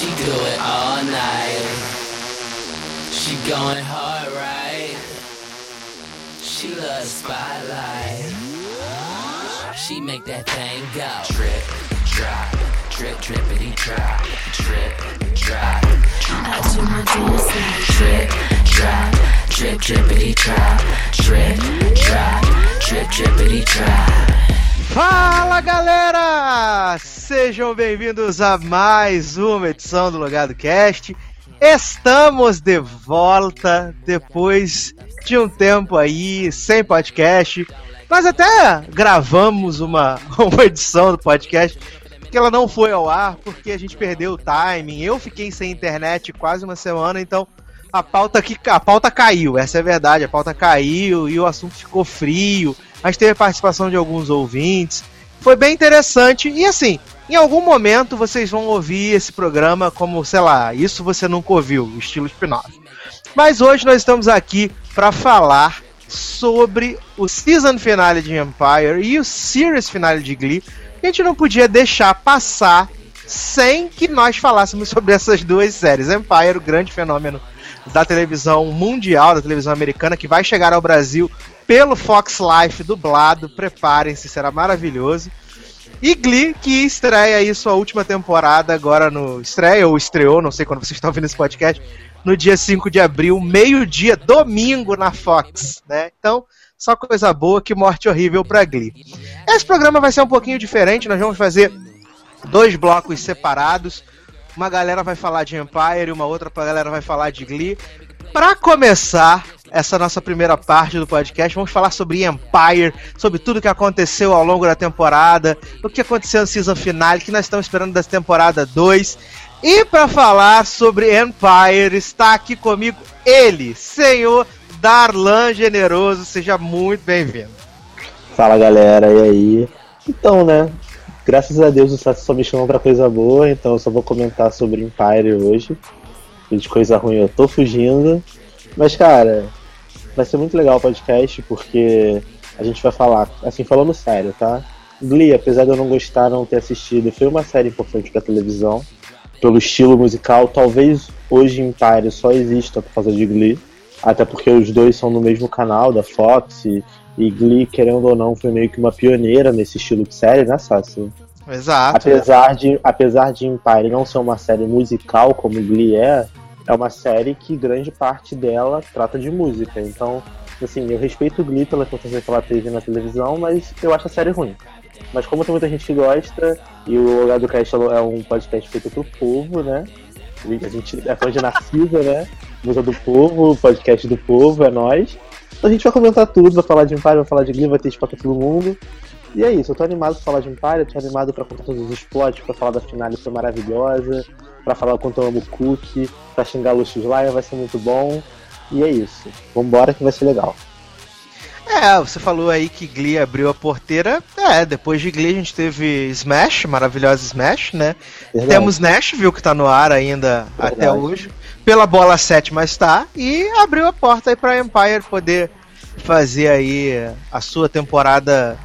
She do it all night. She going hard, right? She loves spotlight. She make that thing go. Drip, drop, drip, drippity drop, drip, drop. I do my dance like Drip, drop, drip, drippity drop, drip, drop, drip, drippity drop. Fala galera! Sejam bem-vindos a mais uma edição do Logado Cast. Estamos de volta depois de um tempo aí sem podcast. Nós até gravamos uma, uma edição do podcast que ela não foi ao ar porque a gente perdeu o timing. Eu fiquei sem internet quase uma semana, então a pauta, que, a pauta caiu, essa é a verdade. A pauta caiu e o assunto ficou frio. Mas teve a participação de alguns ouvintes. Foi bem interessante. E assim, em algum momento vocês vão ouvir esse programa como, sei lá, isso você nunca ouviu, estilo spin-off. Mas hoje nós estamos aqui para falar sobre o season finale de Empire e o series finale de Glee. A gente não podia deixar passar sem que nós falássemos sobre essas duas séries. Empire, o grande fenômeno da televisão mundial, da televisão americana, que vai chegar ao Brasil pelo Fox Life dublado. Preparem-se, será maravilhoso. E Glee, que estreia aí sua última temporada agora no. Estreia ou estreou, não sei quando vocês estão ouvindo esse podcast, no dia 5 de abril, meio-dia, domingo na Fox, né? Então, só coisa boa, que morte horrível pra Glee. Esse programa vai ser um pouquinho diferente, nós vamos fazer dois blocos separados. Uma galera vai falar de Empire uma outra galera vai falar de Glee. Para começar essa nossa primeira parte do podcast, vamos falar sobre Empire, sobre tudo que aconteceu ao longo da temporada, o que aconteceu no season finale, que nós estamos esperando da temporada 2. E para falar sobre Empire, está aqui comigo ele, senhor Darlan Generoso. Seja muito bem-vindo. Fala galera, e aí? Então, né? Graças a Deus o Sassi só me chamou pra coisa boa, então eu só vou comentar sobre Empire hoje. E de coisa ruim eu tô fugindo. Mas, cara, vai ser muito legal o podcast, porque a gente vai falar, assim, falando sério, tá? Glee, apesar de eu não gostar, não ter assistido, foi uma série importante pra televisão. Pelo estilo musical, talvez hoje Empire só exista por causa de Glee. Até porque os dois são no mesmo canal da Fox. E, e Glee, querendo ou não, foi meio que uma pioneira nesse estilo de série, né, Sassi? Exato. Apesar de, apesar de Empire não ser uma série musical como Glee é, é uma série que grande parte dela trata de música. Então, assim, eu respeito o Glee pela importância que ela teve na televisão, mas eu acho a série ruim. Mas como tem muita gente que gosta, e o Lugar do Cast é um podcast feito pro povo, né? A gente é fã de Narcisa, né? Música do povo, podcast do povo, é nós. Então a gente vai comentar tudo, vai falar de Empire, vai falar de Glee, vai ter espaço pra todo mundo. E é isso, eu tô animado pra falar de Empire, tô animado pra contar todos os exploits, pra falar da finale que foi maravilhosa, pra falar o quanto eu amo Cook, pra xingar Lucius Lyon, vai ser muito bom. E é isso. Vambora que vai ser legal. É, você falou aí que Glee abriu a porteira. É, depois de Glee a gente teve Smash, maravilhosa Smash, né? Verdade. Temos Nashville que tá no ar ainda Verdade. até hoje. Pela bola 7, mas tá. E abriu a porta aí pra Empire poder fazer aí a sua temporada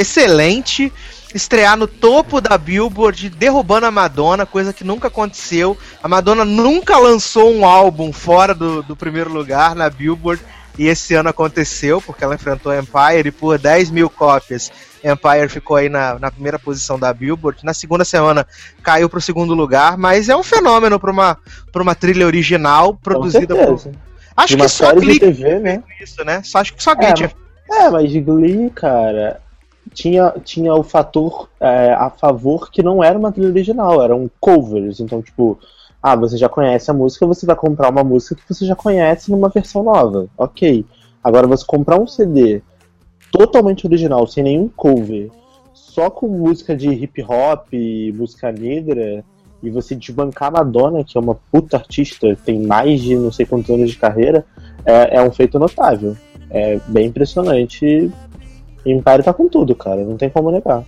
excelente. Estrear no topo da Billboard, derrubando a Madonna, coisa que nunca aconteceu. A Madonna nunca lançou um álbum fora do, do primeiro lugar na Billboard. E esse ano aconteceu, porque ela enfrentou a Empire e por 10 mil cópias. Empire ficou aí na, na primeira posição da Billboard. Na segunda semana caiu para o segundo lugar, mas é um fenômeno para uma, pra uma trilha original produzida por. Acho que só Glee TV, né? isso, né? Só, acho que só Glee É, tinha É, mas de Glee, cara, tinha, tinha o fator é, a favor que não era uma trilha original, eram covers. Então, tipo, ah, você já conhece a música, você vai comprar uma música que você já conhece numa versão nova. Ok. Agora, você comprar um CD totalmente original, sem nenhum cover, só com música de hip hop, música negra, e você desbancar Madonna, que é uma puta artista, tem mais de não sei quantos anos de carreira, é, é um feito notável. É bem impressionante. E Empire tá com tudo, cara, não tem como negar.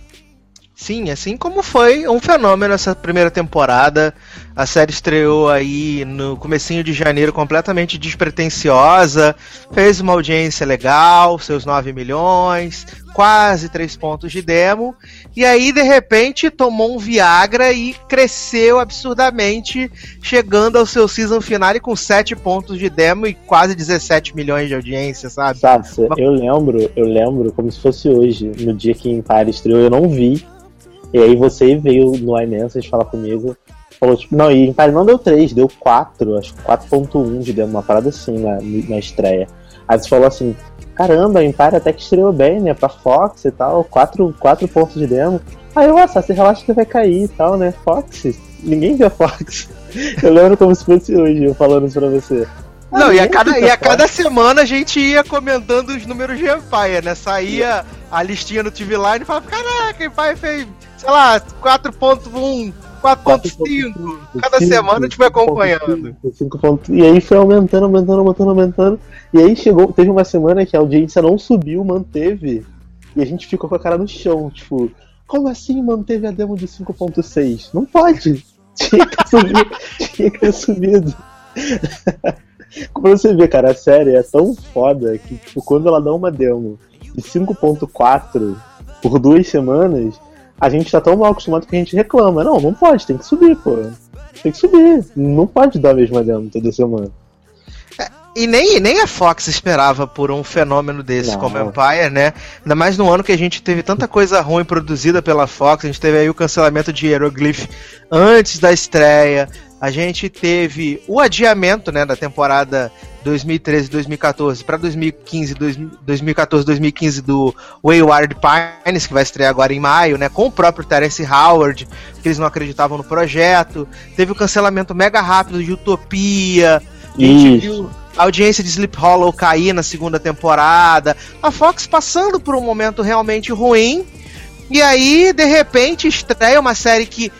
Sim, assim como foi um fenômeno essa primeira temporada. A série estreou aí no comecinho de janeiro completamente despretensiosa, fez uma audiência legal, seus 9 milhões, quase 3 pontos de demo. E aí, de repente, tomou um Viagra e cresceu absurdamente, chegando ao seu season finale com 7 pontos de demo e quase 17 milhões de audiência, sabe? Sasha, eu lembro, eu lembro como se fosse hoje, no dia que Empire estreou, eu não vi. E aí você veio no iMessage falar comigo, falou tipo, não, e Empire não deu 3, deu 4, acho que 4.1 de demo, uma parada assim na, na estreia. Aí você falou assim, caramba, a Empire até que estreou bem, né, pra Fox e tal, 4, 4 pontos de demo. Aí eu, nossa, você relaxa que vai cair e tal, né, Fox, ninguém vê a Fox. Eu lembro como se fosse hoje, eu falando isso pra você. Não, e a, cada, e a cada semana a gente ia comentando os números de Empire, né? Saía a listinha no TV Line e falava, caraca, Empire fez, sei lá, 4.1, 4.5. Cada semana a gente foi acompanhando. 5 pontos. E aí foi aumentando, aumentando, aumentando, aumentando. E aí chegou, teve uma semana que a audiência não subiu, manteve. E a gente ficou com a cara no chão, tipo, como assim manteve a demo de 5.6? Não pode! Tinha que subir, tinha que ter subido. Como você vê, cara, a série é tão foda que, tipo, quando ela dá uma demo de 5.4 por duas semanas, a gente tá tão mal acostumado que a gente reclama. Não, não pode, tem que subir, pô. Tem que subir. Não pode dar a mesma demo toda semana. E nem, nem a Fox esperava por um fenômeno desse Não. como Empire, né? Ainda mais no ano que a gente teve tanta coisa ruim produzida pela Fox. A gente teve aí o cancelamento de Hieroglyph antes da estreia. A gente teve o adiamento, né, da temporada 2013-2014 para 2015, 2014-2015 do Wayward Pines, que vai estrear agora em maio, né, com o próprio Terence Howard, que eles não acreditavam no projeto. Teve o cancelamento mega rápido de Utopia. A gente Isso. viu a audiência de Sleep Hollow cair na segunda temporada. A Fox passando por um momento realmente ruim. E aí, de repente, estreia uma série que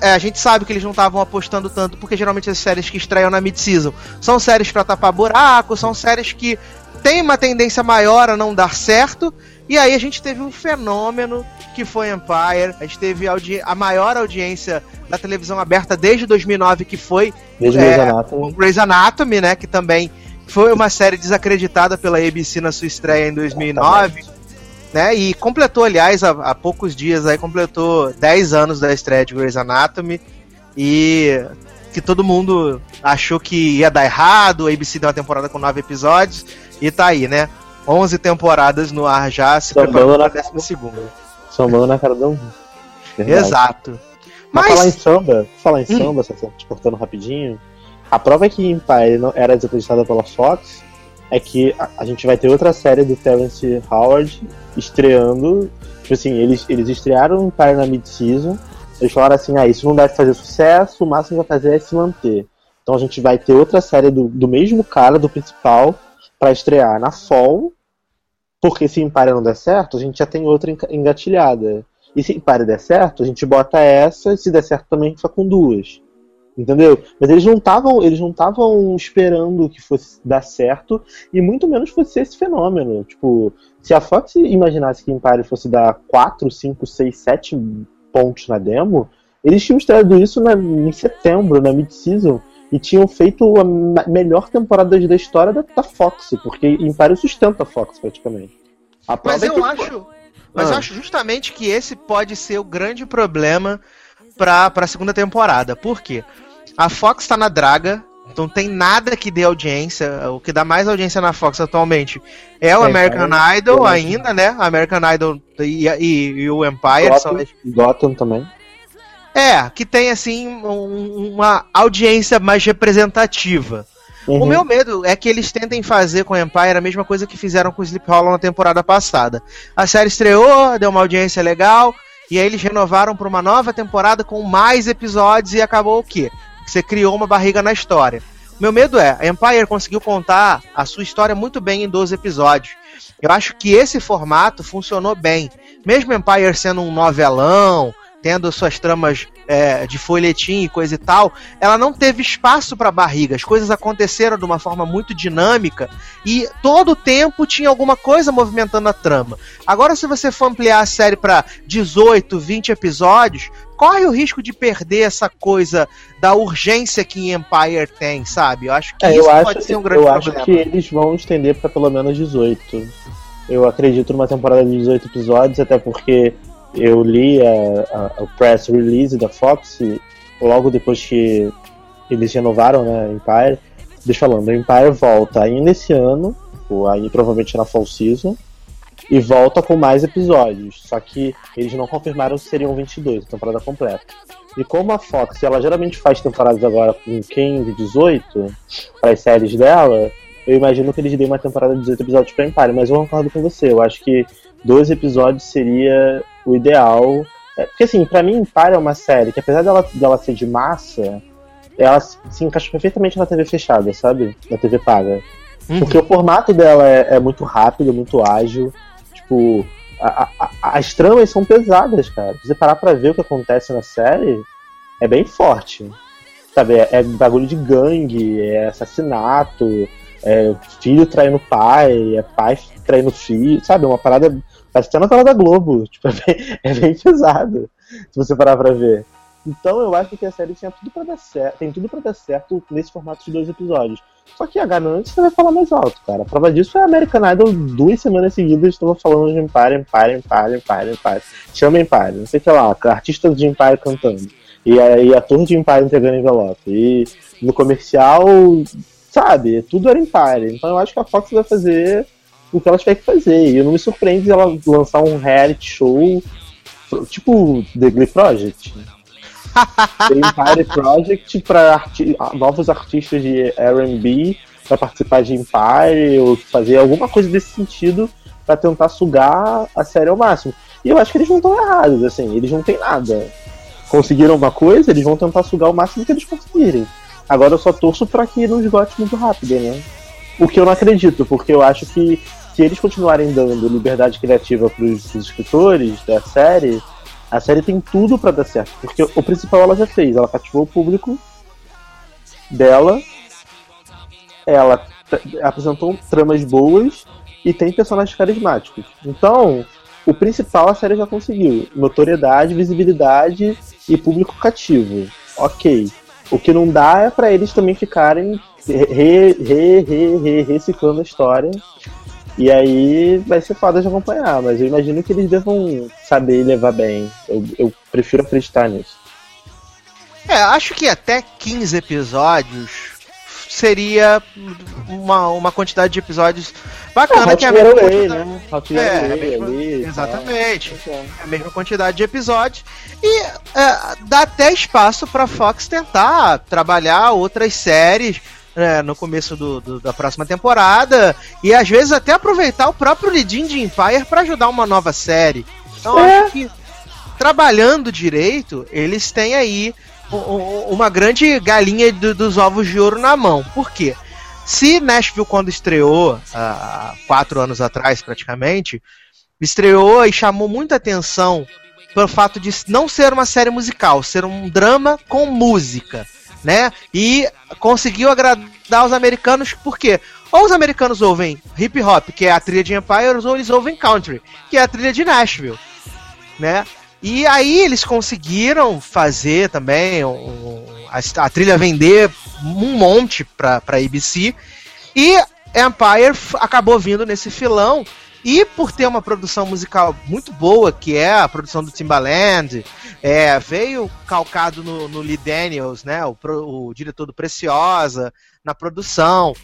é, a gente sabe que eles não estavam apostando tanto, porque geralmente as séries que estreiam na mid-season são séries pra tapar buraco, são séries que têm uma tendência maior a não dar certo. E aí a gente teve um fenômeno que foi Empire. A gente teve a, a maior audiência da televisão aberta desde 2009, que foi É, Grey's o Anatomy. Grey's Anatomy, né? Que também foi uma série desacreditada pela ABC na sua estreia em 2009. Né, e completou, aliás, há, há poucos dias aí, completou 10 anos da estreia de Grey's Anatomy. E que todo mundo achou que ia dar errado. A ABC deu uma temporada com 9 episódios. E tá aí, né? 11 temporadas no ar já, se Sambando preparando na- pra décima segunda. Somando na cara do um. Exato. Mas falar em Mas, samba, falar em Hum. samba, só te cortando rapidinho. A prova que Empire não era desacreditada pela Fox é que a, a gente vai ter outra série do Terence Howard estreando. Tipo assim, eles, eles estrearam Empire na mid-season. Eles falaram assim: ah, isso não deve fazer sucesso, o máximo que vai fazer é se manter. Então a gente vai ter outra série do, do mesmo cara, do principal, pra estrear na Fall. Porque se Empire não der certo, a gente já tem outra enga- engatilhada. E se Empire der certo, a gente bota essa, e se der certo também a gente com duas. Entendeu? Mas eles não estavam, eles não estavam esperando que fosse dar certo e muito menos fosse esse fenômeno. Tipo, se a Fox imaginasse que Empire fosse dar 4, 5, 6, 7 pontos na demo, eles tinham estreado isso na, em setembro, na mid-season, e tinham feito a melhor temporada da história da, da Fox, porque Empire sustenta a Fox praticamente. A mas é eu que- acho. Mas eu Ah. acho justamente que esse pode ser o grande problema pra, pra segunda temporada. Por quê? A Fox tá na draga, não tem nada que dê audiência. O que dá mais audiência na Fox atualmente é o É, American é, Idol ainda, né? American Idol e, e- e o Empire são Gotham, Gotham também. É, que tem assim um- uma audiência mais representativa. O Uhum. meu medo é que eles tentem fazer com o Empire a mesma coisa que fizeram com o Sleep Hollow na temporada passada. A série estreou, deu uma audiência legal, e aí eles renovaram para uma nova temporada com mais episódios e acabou o quê? Você criou uma barriga na história. Meu medo é, a Empire conseguiu contar a sua história muito bem em 12 episódios. Eu acho que esse formato funcionou bem. Mesmo Empire sendo um novelão, tendo suas tramas é, de folhetim e coisa e tal, ela não teve espaço para barriga. As coisas aconteceram de uma forma muito dinâmica e todo o tempo tinha alguma coisa movimentando a trama. Agora, se você for ampliar a série para 18, 20 episódios, corre o risco de perder essa coisa da urgência que Empire tem, sabe? Eu acho que É, isso eu pode acho, ser um grande eu problema. acho que eles vão estender pra pelo menos 18. eu acredito numa temporada de 18 episódios, até porque eu li o press release da Fox logo depois que eles renovaram né, Empire. Deixa falando, Empire volta ainda esse ano, aí provavelmente na Fall Season, e volta com mais episódios. Só que eles não confirmaram se seriam 22, a temporada completa. E como a Fox, ela geralmente faz temporadas agora com 15, 18, para as séries dela, eu imagino que eles deem uma temporada de 18 episódios pra Empire, mas eu concordo com você. Eu acho que 12 episódios seria o ideal. É, porque assim, pra mim Empire é uma série que apesar dela, dela ser de massa, ela se encaixa perfeitamente na TV fechada, sabe? Na TV paga. Uhum. Porque o formato dela é, é, muito rápido, muito ágil. Tipo, a, a, as tramas são pesadas, cara. Se você parar pra ver o que acontece na série, é bem forte. Sabe, é, é bagulho de gangue, é assassinato, é filho traindo pai, é pai traindo filho, sabe? Uma parada. Parece até na tela da Globo. Tipo, é bem, é bem pesado. Se você parar pra ver. Então eu acho que a série tinha tudo para dar certo, tem tudo para dar certo nesse formato de dois episódios. Só que a ganância vai falar mais alto, cara. A prova disso é American Idol duas semanas seguidas estava falando de Empire, Empire, Empire, Empire, Empire. Chama Empire, não sei o que lá, artista de Empire cantando. E, e ator de Empire entregando envelope. E no comercial, sabe, tudo era Empire. Então eu acho que a Fox vai fazer o que ela tiver que fazer. E eu não me surpreende ela lançar um reality show tipo The Glee Project tem Empire Project para arti novos artistas de R&B para participar de Empire ou fazer alguma coisa desse sentido para tentar sugar a série ao máximo. E eu acho que eles não estão errados, assim, eles não têm nada. Conseguiram uma coisa, eles vão tentar sugar o máximo que eles conseguirem. Agora eu só torço para que não esgote muito rápido, né? O que eu não acredito, porque eu acho que se eles continuarem dando liberdade criativa para os escritores da série, a série tem tudo para dar certo, porque o principal ela já fez, ela cativou o público dela, ela apresentou tramas boas e tem personagens carismáticos. Então, o principal a série já conseguiu: notoriedade, visibilidade e público cativo. Ok. O que não dá é para eles também ficarem re, re, re, re, reciclando a história e aí vai ser foda de acompanhar, mas eu imagino que eles devam saber levar bem. Eu, eu prefiro acreditar nisso. É, acho que até 15 episódios seria uma, uma quantidade de episódios bacana ah, que é a mesma quantidade... né? É, a mesma... ali, exatamente. É a mesma quantidade de episódios e é, dá até espaço para Fox tentar trabalhar outras séries é, no começo do, do, da próxima temporada e às vezes até aproveitar o próprio lead de Empire para ajudar uma nova série. Então é. acho que trabalhando direito, eles têm aí uma grande galinha dos ovos de ouro na mão. Por quê? Se Nashville, quando estreou, há quatro anos atrás praticamente, estreou e chamou muita atenção pelo fato de não ser uma série musical, ser um drama com música né? E conseguiu agradar os americanos porque ou os americanos ouvem hip hop, que é a trilha de Empire, ou eles ouvem country, que é a trilha de Nashville, né? E aí eles conseguiram fazer também um, a, a, trilha vender um monte para a ABC e Empire acabou vindo nesse filão e por ter uma produção musical muito boa, que é a produção do Timbaland, é, veio calcado no, no Lee Daniels, né, o, o diretor do Preciosa, na produção.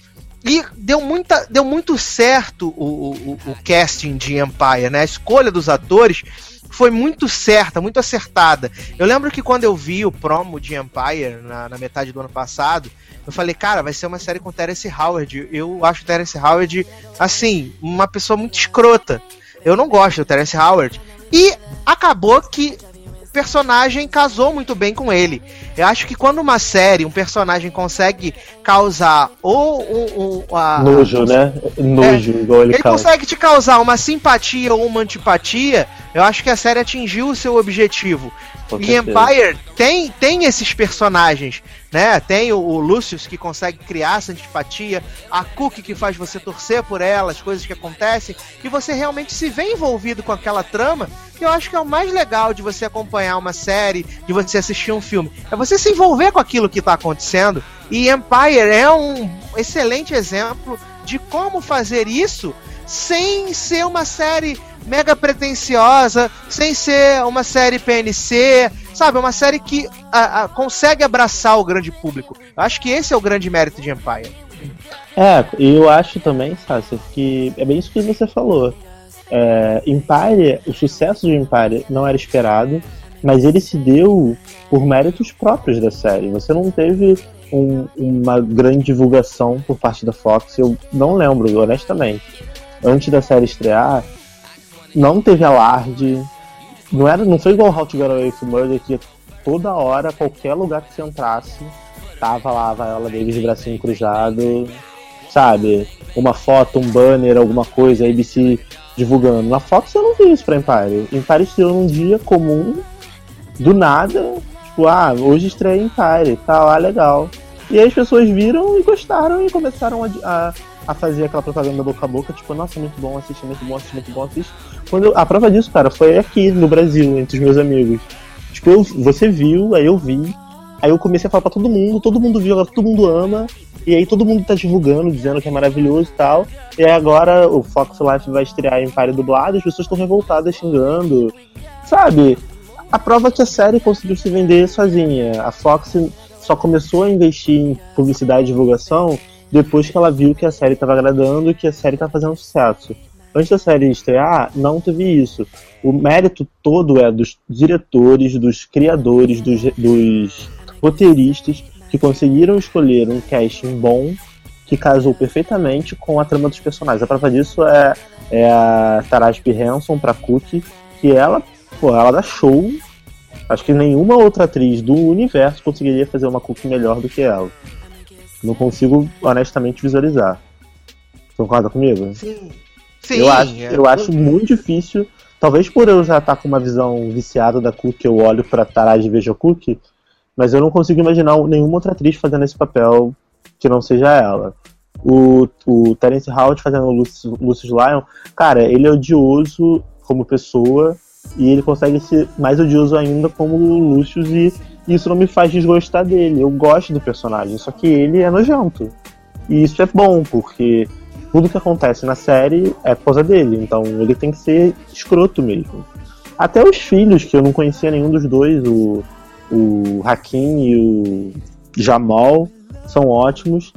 E deu, muita, deu muito certo o, o, o, casting de Empire, né? A escolha dos atores foi muito certa, muito acertada. Eu lembro que quando eu vi o promo de Empire na, na metade do ano passado, eu falei, cara, vai ser uma série com Terence Howard. Eu acho o Terence Howard, assim, uma pessoa muito escrota. Eu não gosto do Terence Howard. E acabou que personagem casou muito bem com ele. Eu acho que quando uma série, um personagem consegue causar ou um, um, a, nojo, né? Nojo, é, igual ele, ele consegue te causar uma simpatia ou uma antipatia, eu acho que a série atingiu o seu objetivo. E Empire tem, tem esses personagens né? Tem o, o Lucius que consegue criar essa antipatia, a Cookie que faz você torcer por ela, as coisas que acontecem, e você realmente se vê envolvido com aquela trama, que eu acho que é o mais legal de você acompanhar uma série, de você assistir um filme. É você se envolver com aquilo que está acontecendo. E Empire é um excelente exemplo de como fazer isso sem ser uma série mega pretensiosa, sem ser uma série PNC, sabe? Uma série que a, a, consegue abraçar o grande público. Eu acho que esse é o grande mérito de Empire. É, e eu acho também, Sassi, que é bem isso que você falou. É, Empire, o sucesso de Empire não era esperado, mas ele se deu por méritos próprios da série. Você não teve um, uma grande divulgação por parte da Fox, eu não lembro, honestamente. Antes da série estrear, não teve alarde, não, era, não foi igual How to Get Away with Murder, que toda hora, qualquer lugar que você entrasse, tava lá a Viola Davis de bracinho cruzado, sabe? Uma foto, um banner, alguma coisa, a ABC divulgando. Na Fox eu não vi isso pra Empire. Empire estreou num dia comum, do nada, tipo, ah, hoje estreia Empire, tá lá, legal. E aí as pessoas viram e gostaram e começaram a, a, a fazer aquela propaganda boca a boca, tipo, nossa, muito bom, assiste, muito bom, assiste, muito bom, assiste. Quando a prova disso, cara, foi aqui no Brasil, entre os meus amigos. Tipo, eu, você viu, aí eu vi, aí eu comecei a falar pra todo mundo, todo mundo viu, agora todo mundo ama, e aí todo mundo tá divulgando, dizendo que é maravilhoso e tal. E agora o Fox Life vai estrear em Empire dublado, as pessoas estão revoltadas, xingando. Sabe? A prova é que a série conseguiu se vender sozinha. A Fox só começou a investir em publicidade e divulgação depois que ela viu que a série estava agradando e que a série estava fazendo sucesso. Antes da série estrear, não teve isso. O mérito todo é dos diretores, dos criadores, dos, dos roteiristas que conseguiram escolher um casting bom que casou perfeitamente com a trama dos personagens. A prova disso é, é a Taraji P. Henson pra Cookie, que ela pô, ela dá show. Acho que nenhuma outra atriz do universo conseguiria fazer uma Cookie melhor do que ela. Não consigo honestamente visualizar. Concorda comigo? Sim. Sim. Eu acho, é. eu acho muito difícil. Talvez por eu já estar com uma visão viciada da Cookie, eu olho pra Taraji e vejo a Cookie, mas eu não consigo imaginar nenhuma outra atriz fazendo esse papel que não seja ela. O, o Terence Howard fazendo o Lucius, Lucius Lyon, cara, ele é odioso como pessoa, e ele consegue ser mais odioso ainda como Lucius e isso não me faz desgostar dele. Eu gosto do personagem, só que ele é nojento. E isso é bom, porque tudo que acontece na série é por causa dele, então ele tem que ser escroto mesmo. Até os filhos, que eu não conhecia nenhum dos dois, o, o Hakim e o Jamal, são ótimos.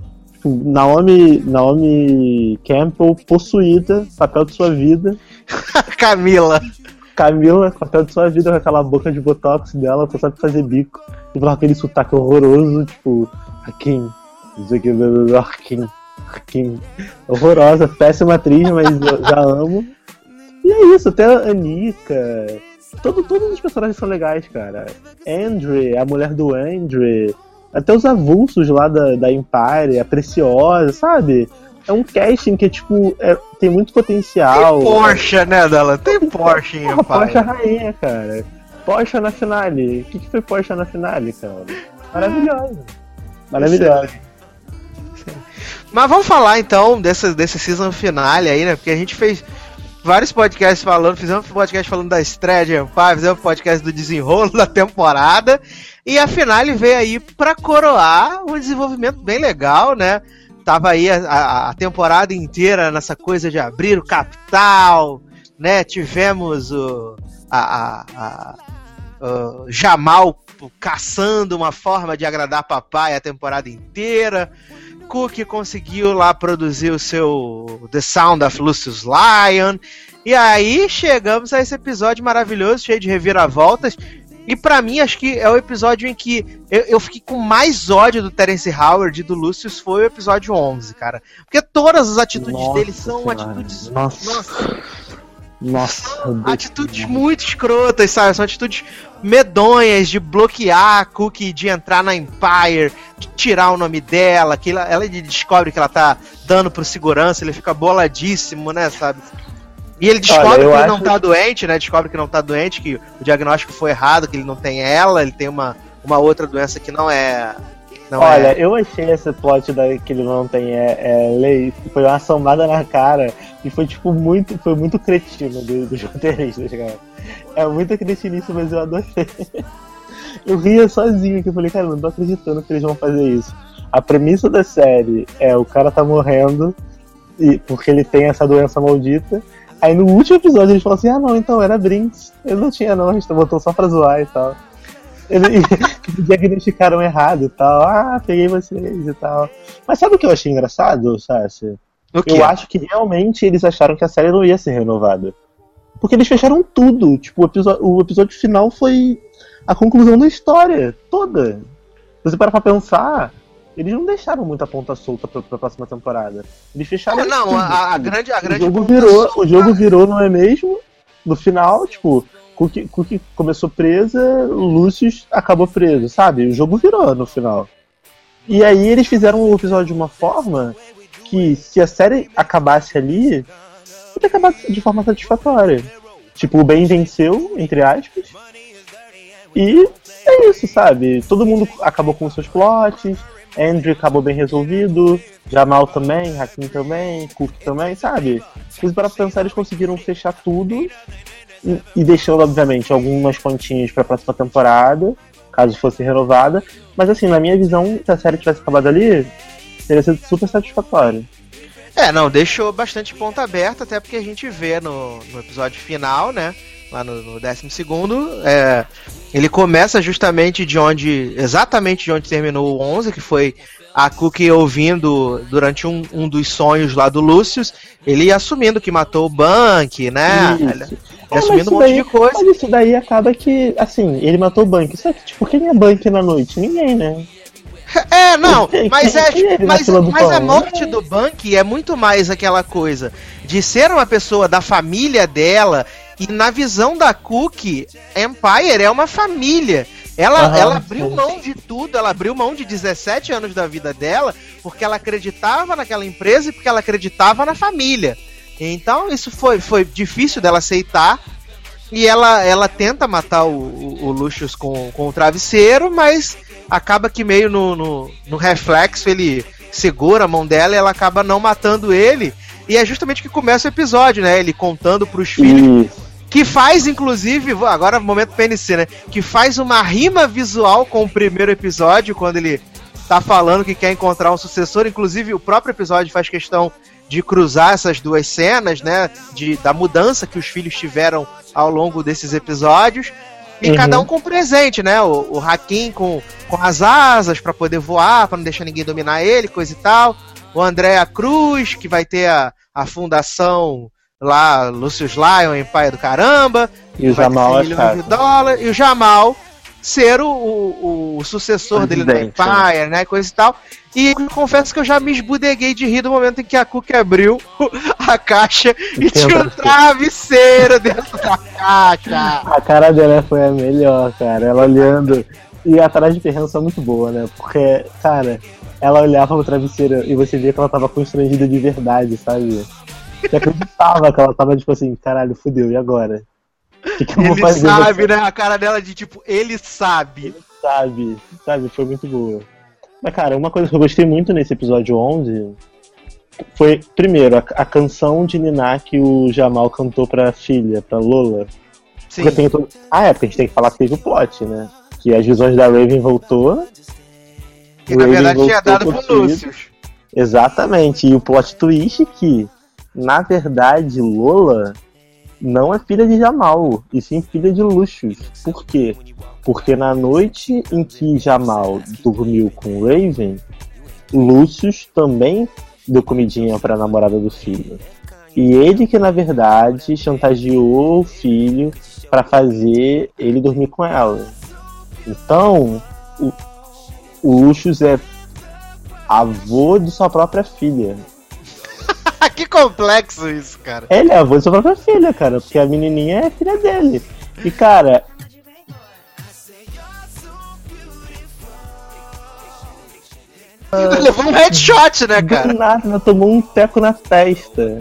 Naomi, Naomi Campbell, possuída, papel de sua vida. Camila. Camila, papel de sua vida com aquela boca de botox dela, só sabe fazer bico. E com aquele sotaque horroroso, tipo, Hakim, não sei o que, Hakim, Hakim. Horrorosa, péssima atriz, mas eu já amo. E é isso, até a Anika. Todo, todos os personagens são legais, cara. Andre, a mulher do Andre. Até os avulsos lá da, da Empire, a Preciosa, sabe? É um casting que, tipo, é, tem muito potencial. Tem Porsche, né, dela? Tem Porsche em Porra, Porsche é Empire. rainha, cara. Porsche na finale. O que, que foi Porsche na finale, cara? Maravilhosa. Maravilhosa. Mas vamos falar então desse, desse season finale aí, né? Porque a gente fez vários podcasts falando, fizemos um podcast falando da estreia de Empire, fizemos um podcast do desenrolo da temporada. E a finale veio aí pra coroar um desenvolvimento bem legal, né? Tava aí a, a- temporada inteira nessa coisa de abrir o capital, né? Tivemos o, a- a- o Jamal caçando uma forma de agradar papai a temporada inteira. Cook conseguiu lá produzir o seu The Sound of Lucius Lion. E aí chegamos a esse episódio maravilhoso, cheio de reviravoltas. E pra mim, acho que é o episódio em que eu, eu fiquei com mais ódio do Terence Howard e do Lucius foi o episódio 11, cara. Porque todas as atitudes Nossa dele são Senhora. atitudes. Nossa. Nossa, Nossa. eu atitudes muito escrotas, sabe? São atitudes medonhas de bloquear a Cookie de entrar na Empire, de tirar o nome dela, que ela, ela descobre que ela tá dando pro segurança, ele fica boladíssimo, né, sabe? E ele descobre Olha, que ele não tá doente, né? Descobre que não tá doente, que o diagnóstico foi errado, que ele não tem ela, ele tem uma, uma outra doença que não é. Não Olha, é. eu achei esse plot da, que ele não tem é, é, lei, foi uma sombada na cara e foi tipo muito, foi muito cretino do- dos roteiristas, cara. É muito cretinice, mas eu adorei. Eu ria sozinho que eu falei, cara, eu não tô acreditando que eles vão fazer isso. A premissa da série é o cara tá morrendo e- porque ele tem essa doença maldita. Aí no último episódio eles falam assim, ah não, então era Brinks. Ele não tinha não, a gente botou só pra zoar e tal. Diagnosticaram errado e tal. Ah, peguei vocês e tal. Mas sabe o que eu achei engraçado? O quê? Eu acho que realmente eles acharam que a série não ia ser renovada. Porque eles fecharam tudo. Tipo, o episódio, o episódio final foi a conclusão da história toda. Se você parar pra pensar, eles não deixaram muita ponta solta pra, pra próxima temporada. Eles fecharam É, não, tudo. a, a grande, a o grande jogo ponta virou, solta- o jogo virou, não é mesmo? No final, tipo, Cookie, Cookie começou presa, Lucius acabou preso, sabe? O jogo virou no final. E aí eles fizeram o episódio de uma forma que se a série acabasse ali, ia acabar de forma satisfatória. Tipo, o bem venceu, entre aspas. E é isso, sabe? Todo mundo acabou com os seus plots. Andrew acabou bem resolvido. Jamal também, Hakim também, Cook também, sabe? Mas para pensar, eles conseguiram fechar tudo. E, e deixando, obviamente, algumas pontinhas pra próxima temporada, caso fosse renovada. Mas assim, na minha visão, se a série tivesse acabado ali, teria sido super satisfatório. É, não, deixou bastante ponta aberta, até porque a gente vê no, no episódio final, né? Lá no, no décimo segundo, é, ele começa justamente de onde, exatamente de onde terminou o 11, que foi a Cookie ouvindo durante um, um dos sonhos lá do Lucius, ele assumindo que matou o Bank, né? Isso. É, mas assumindo um isso monte daí- de coisa. Mas isso daí acaba que, assim, ele matou o Bank. Só que, tipo, quem é Bank na noite? Ninguém, né? É, não, mas é, é na mas, mas a morte do Bank é muito mais aquela coisa de ser uma pessoa da família dela e na visão da Cookie, Empire é uma família. Ela, Aham, ela abriu sim. mão de tudo, ela abriu mão de 17 anos da vida dela porque ela acreditava naquela empresa e porque ela acreditava na família. Então isso foi, foi difícil dela aceitar. E ela, ela tenta matar o, o, o Lucius com, com o travesseiro, mas acaba que meio no, no, no reflexo ele segura a mão dela e ela acaba não matando ele. E é justamente que começa o episódio, né? Ele contando pros filhos. Isso. Que faz, inclusive, agora momento PNC, né? Que faz uma rima visual com o primeiro episódio, quando ele tá falando que quer encontrar um sucessor. Inclusive, o próprio episódio faz questão de cruzar essas duas cenas, né? De, da mudança que os filhos tiveram ao longo desses episódios. E Uhum. cada um com um presente, né? O, o Hakim com, com as asas pra poder voar, pra não deixar ninguém dominar ele, coisa e tal. O André a Cruz, que vai ter a, a fundação lá, Lucius Lion, Empire do Caramba. E o Jamal 100 milhões de achava. dólares. E o Jamal ser o, o, o sucessor dele do Presidente, Empire, né? Coisa e tal. E eu confesso que eu já me esbudeguei de rir do momento em que a Cook abriu a caixa e tinha um travesseiro dentro da caixa. A cara dela foi a melhor, cara. Ela olhando. E a Tara de Perrença é muito boa, né? Porque, cara, ela olhava pro travesseiro e você via que ela tava constrangida de verdade, sabe? Você acreditava que ela tava tipo assim, caralho, fudeu, e agora? Que, que Ele sabe, né? A cara dela de tipo, ele sabe. Sabe, sabe, foi muito boa. Mas, cara, uma coisa que eu gostei muito nesse episódio 11 foi, primeiro, a, a canção de Niná que o Jamal cantou pra filha, pra Lola. Sim. Porque todo... Ah, é, porque a gente tem que falar que teve o plot, né? Que as visões da Raven voltou. Que na verdade tinha dado pro. Lucius. Exatamente. E o plot twist é que, na verdade, Lola não é filha de Jamal, e sim filha de Lucius. Por quê? Porque na noite em que Jamal dormiu com Raven, Lucius também deu comidinha pra namorada do filho. E ele que, na verdade, chantageou o filho pra fazer ele dormir com ela. Então, o, o Lucius é avô de sua própria filha. que complexo isso, cara. Ele é avô de sua própria filha, cara, porque a menininha é filha dele. E, cara, Levou um headshot, né, cara? do nada ela tomou um teco na testa.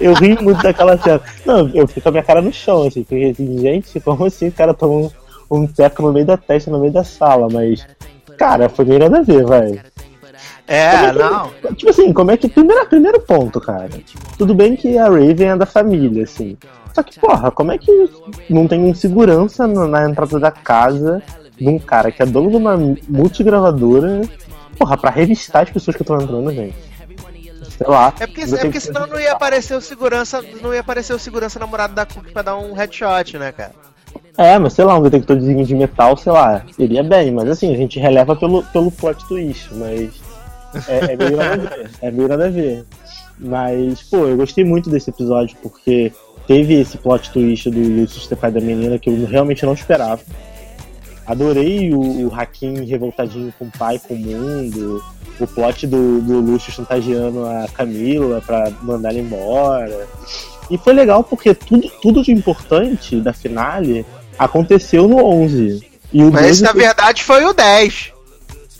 Eu ri muito daquela cena. Não, eu fico com a minha cara no chão, assim, porque, assim, gente, como assim o cara tomou um, um teco no meio da testa, no meio da sala, mas. Cara, foi meio nada a ver, vai. É, não. Tipo assim, como é que. Primeiro, primeiro ponto, cara. Tudo bem que a Raven é da família, assim. Só que, porra, como é que não tem um segurança na, na entrada da casa de um cara que é dono de uma multigravadora, porra, pra revistar as pessoas que estão entrando, gente? sei lá. É porque, é porque que- senão não ia aparecer o segurança, não ia aparecer o segurança namorado da Cook pra dar um headshot, né, cara? É, mas sei lá, um detectorzinho de metal, sei lá, iria bem, mas assim, a gente releva pelo, pelo plot twist, mas é, é meio nada a ver, é meio nada a ver. Mas, pô, eu gostei muito desse episódio porque teve esse plot twist do Lucius ter pai da menina que eu realmente não esperava. Adorei o, o Hakim revoltadinho com o pai, com o mundo, o plot do, do Lucius chantageando a Camila pra mandar ela embora. E foi legal porque tudo, tudo de importante da finale aconteceu no 11. E o, Mas 12 esse, na verdade, foi o 10.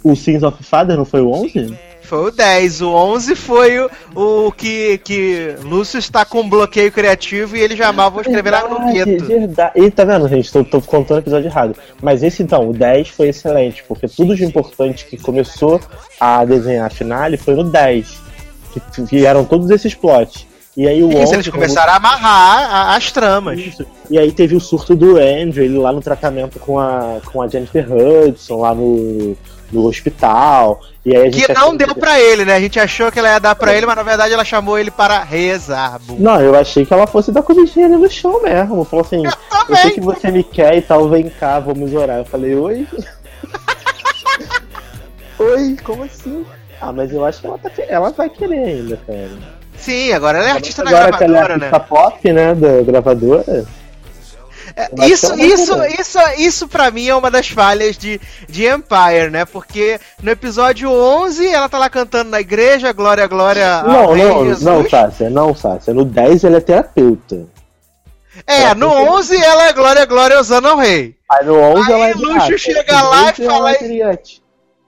O Sins of Father não foi o 11? Foi o 10. O 11 foi o, o que, que Lúcio está com um bloqueio criativo e ele jamais vou escrever lá no Verdade. E tá vendo, gente? Tô, tô contando o episódio errado. Mas esse então, o 10 foi excelente, porque tudo de importante que começou a desenhar a finale foi no 10. Que vieram todos esses plots. E aí o Isso, 11. eles começaram a amarrar as tramas. Isso. E aí teve o surto do Andrew, ele lá no tratamento com a, com a Jennifer Hudson, lá no, no hospital. E aí a gente Que não deu pra ele, né? A gente achou que ela ia dar pra ele, mas na verdade ela chamou ele para rezar. Não, eu achei que ela fosse dar comidinha ali no chão mesmo. Falou assim, eu sei que você me quer e tal, vem cá, vamos orar. Eu falei, oi? oi, como assim? Ah, mas eu acho que ela, tá, que- ela vai querer ainda, cara. Sim, agora ela é artista Agora que ela é gravadora, né? artista pop, né, da gravadora. É, acho Isso, ela isso, isso, isso pra mim é uma das falhas de, de Empire, né? Porque no episódio 11 ela tá lá cantando na igreja, glória, glória Não, não, Jesus. não, Sácia, não, Sácia. No 10 ele é terapeuta. É, no 11 ela é glória, glória usando ao rei. Aí no 11 Aí ela é Lúcio chega lá e 12 ela fala- é.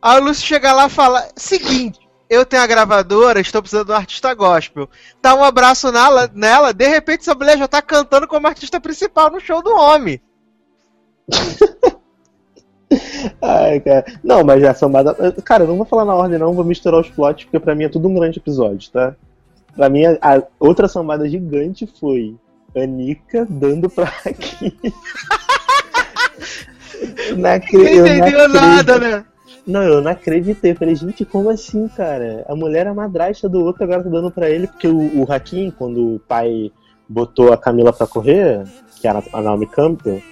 Aí o Lúcio chega lá e fala: Seguinte, eu tenho a gravadora, estou precisando de um artista gospel. Dá um abraço nela, nela, de repente essa mulher já tá cantando como artista principal no show do homem. Ai, cara. Não, mas a sambada. Cara, eu não vou falar na ordem, não, vou misturar os plots, porque pra mim é tudo um grande episódio, tá? Pra mim, a, outra sambada gigante foi Anika dando pra aqui. não acre- Não eu não entendeu nada, acredito. né? Não, eu não acreditei. Falei, gente, como assim, cara? A mulher é madrasta do outro, agora tá dando pra ele, porque o, o Hakim, quando o pai botou a Camila pra correr, que era a Naomi Campbell,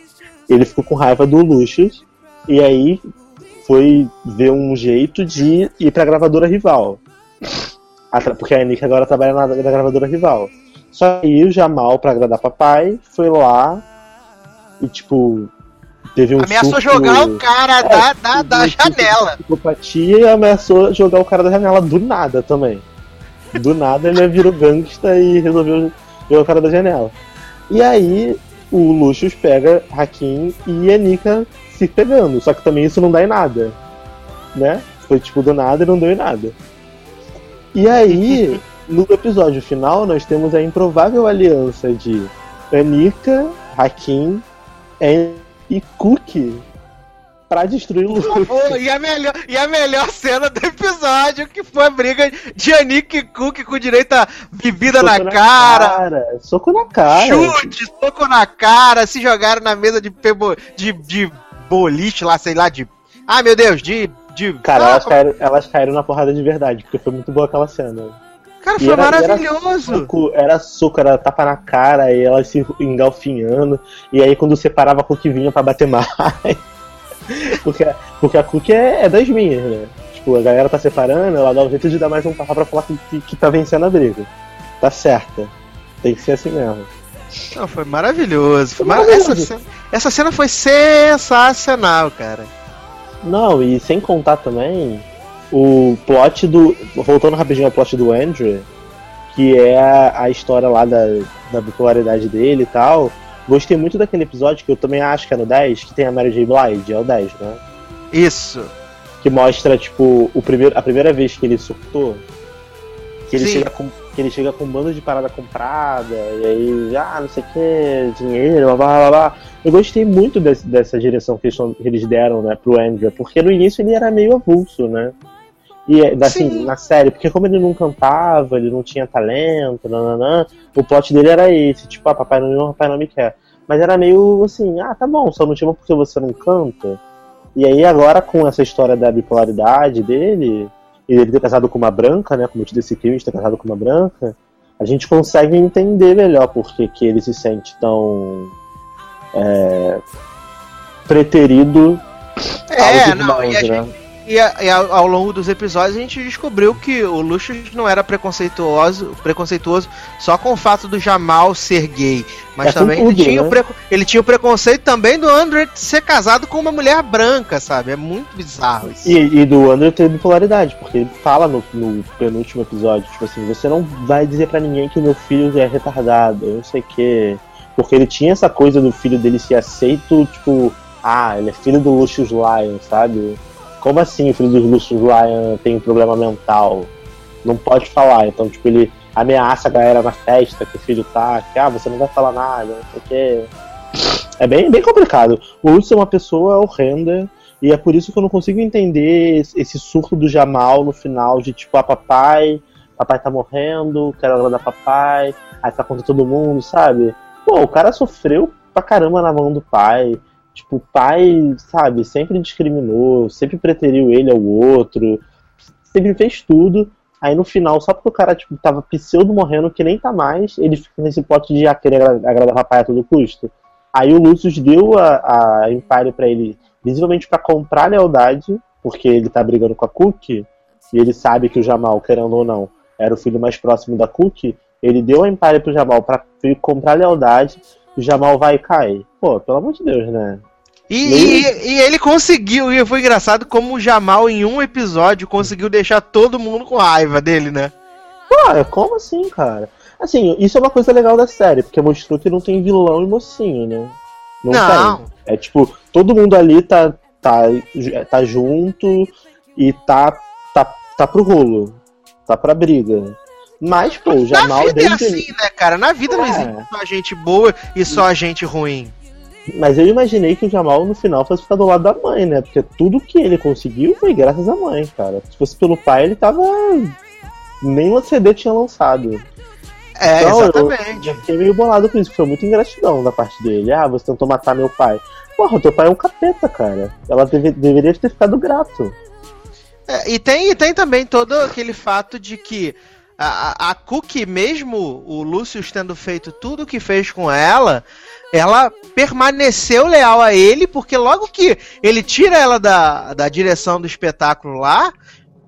ele ficou com raiva do Lucius, e aí foi ver um jeito de ir pra gravadora rival. Porque a Anika agora trabalha na, na gravadora rival. Só que aí o Jamal, pra agradar papai, foi lá e, tipo, teve um Ameaçou jogar o cara da, da, da de janela. Psicopatia e ameaçou jogar o cara da janela do nada também. Do nada ele virou gangsta e resolveu jogar o cara da janela. E aí o Lucius pega Hakim e a Nika se pegando. Só que também isso não dá em nada. Né? Foi tipo do nada e não deu em nada. E aí, no episódio final, nós temos a improvável aliança de Anika, Hakim Anne e Cookie pra destruir o Lucius. Pô, e, a melhor, e a melhor cena do episódio, que foi a briga de Anik e Cook com direito a bebida na, Soco cara, Soco na cara. chute, soco na cara, se jogaram na mesa de, pebo, de, de boliche lá, sei lá, de. Ah, meu Deus, de. de Cara, ah, elas caíram, elas caíram na porrada de verdade, porque foi muito boa aquela cena. Cara, foi era- e era maravilhoso. Soco, era soco, era tapa na cara, e elas se engalfinhando, e aí quando separava a Cookie vinha pra bater mais. porque, porque a Cookie é, é das minhas, né? Tipo, a galera tá separando, ela dá um jeito de dar mais um tapa pra falar que, que, que tá vencendo a briga. Tá certa. Tem que ser assim mesmo. Não, foi maravilhoso. Foi Foi mara- maravilhoso. Essa, cena, essa cena foi sensacional, cara. Não, e sem contar também o plot do. Voltando rapidinho ao plot do Andrew, que é a, a história lá da, da bipolaridade dele e tal. Gostei muito daquele episódio, que eu também acho que é no 10, que tem a Mary J. Blige, é o 10, né? Isso. Que mostra, tipo, o primeiro, a primeira vez que ele surtou. Que ele, Sim. chega com, que ele chega com um bando de parada comprada, e aí, ah, não sei o que, dinheiro, blá blá blá blá. Eu gostei muito desse- dessa direção que eles, que eles deram, né, pro Andrew, porque no início ele era meio avulso, né? E assim, Sim. na série, porque como ele não cantava, ele não tinha talento, nananã, o plot dele era esse, tipo, ah, papai não me ama, papai não me quer. Mas era meio assim, ah, tá bom, só não te ama porque você não canta. E aí agora com essa história da bipolaridade dele, e ele ter casado com uma branca, né, cometido esse crime de ter casado com uma branca, a gente consegue entender melhor por que, que ele se sente tão é, preterido É, aos não, irmãos, né? E, a- e ao, ao longo dos episódios a gente descobriu que o Lucius não era preconceituoso, preconceituoso só com o fato do Jamal ser gay, mas É também ele, tinha né? ele tinha o preconceito também do Andrew ser casado com uma mulher branca, sabe? É muito bizarro isso. E, e do Andrew ter bipolaridade, porque ele fala no, no penúltimo episódio, tipo assim, você não vai dizer pra ninguém que meu filho é retardado, eu não sei o quê. Porque ele tinha essa coisa do filho dele ser aceito, tipo, ah, ele é filho do Lucius Lyon, sabe? Como assim o filho do Lucius Lyon tem um problema mental? Não pode falar, então, tipo, ele ameaça a galera na festa que o filho tá, que, ah, você não vai falar nada, não sei o quê. É bem, bem complicado. O Lucius é uma pessoa horrenda, e é por isso que eu não consigo entender esse- esse surto do Jamal no final de tipo, ah, papai, papai tá morrendo, quero agradar papai, aí tá contra todo mundo, sabe? Pô, o cara sofreu pra caramba na mão do pai. Tipo, o pai, sabe, sempre discriminou, sempre preteriu ele ao outro, sempre fez tudo. Aí no final, só porque o cara, tipo, tava pseudo morrendo, que nem tá mais, ele fica nesse pote de ah, querer agra- agradar papai a todo custo. Aí o Lucius deu a, a Empire pra ele visivelmente pra comprar lealdade, porque ele tá brigando com a Cookie, e ele sabe que o Jamal, querendo ou não, era o filho mais próximo da Cookie, ele deu a Empire pro Jamal pra comprar lealdade, o Jamal vai e cai. Pô, pelo amor de Deus, né? E, Meio- e- e ele conseguiu, e foi engraçado como o Jamal em um episódio conseguiu deixar todo mundo com raiva dele, né? Pô, como assim, cara? Assim, isso é uma coisa legal da série, porque mostrou que não tem vilão e mocinho, né? Não, Não. tem. É tipo, todo mundo ali tá, tá, tá junto e tá, tá, tá pro rolo. Tá pra briga. Mas, pô, o Na Jamal vida é assim, né, cara? Na vida não É. existe só gente boa e só gente ruim. Mas eu imaginei que o Jamal no final fosse ficar do lado da mãe, né? Porque tudo que ele conseguiu foi graças à mãe, cara. Se fosse pelo pai, ele tava. Nem CD tinha lançado. É, Então, eu- exatamente. Eu fiquei meio bolado com isso, foi muito ingratidão da parte dele. Ah, você tentou matar meu pai. Porra, teu pai é um capeta, cara. Ela deve- deveria ter ficado grato. É, e, tem, e tem também todo aquele fato de que a, a- Cookie, mesmo o Lucius tendo feito tudo o que fez com ela, ela permaneceu leal a ele, porque logo que ele tira ela da, da direção do espetáculo lá,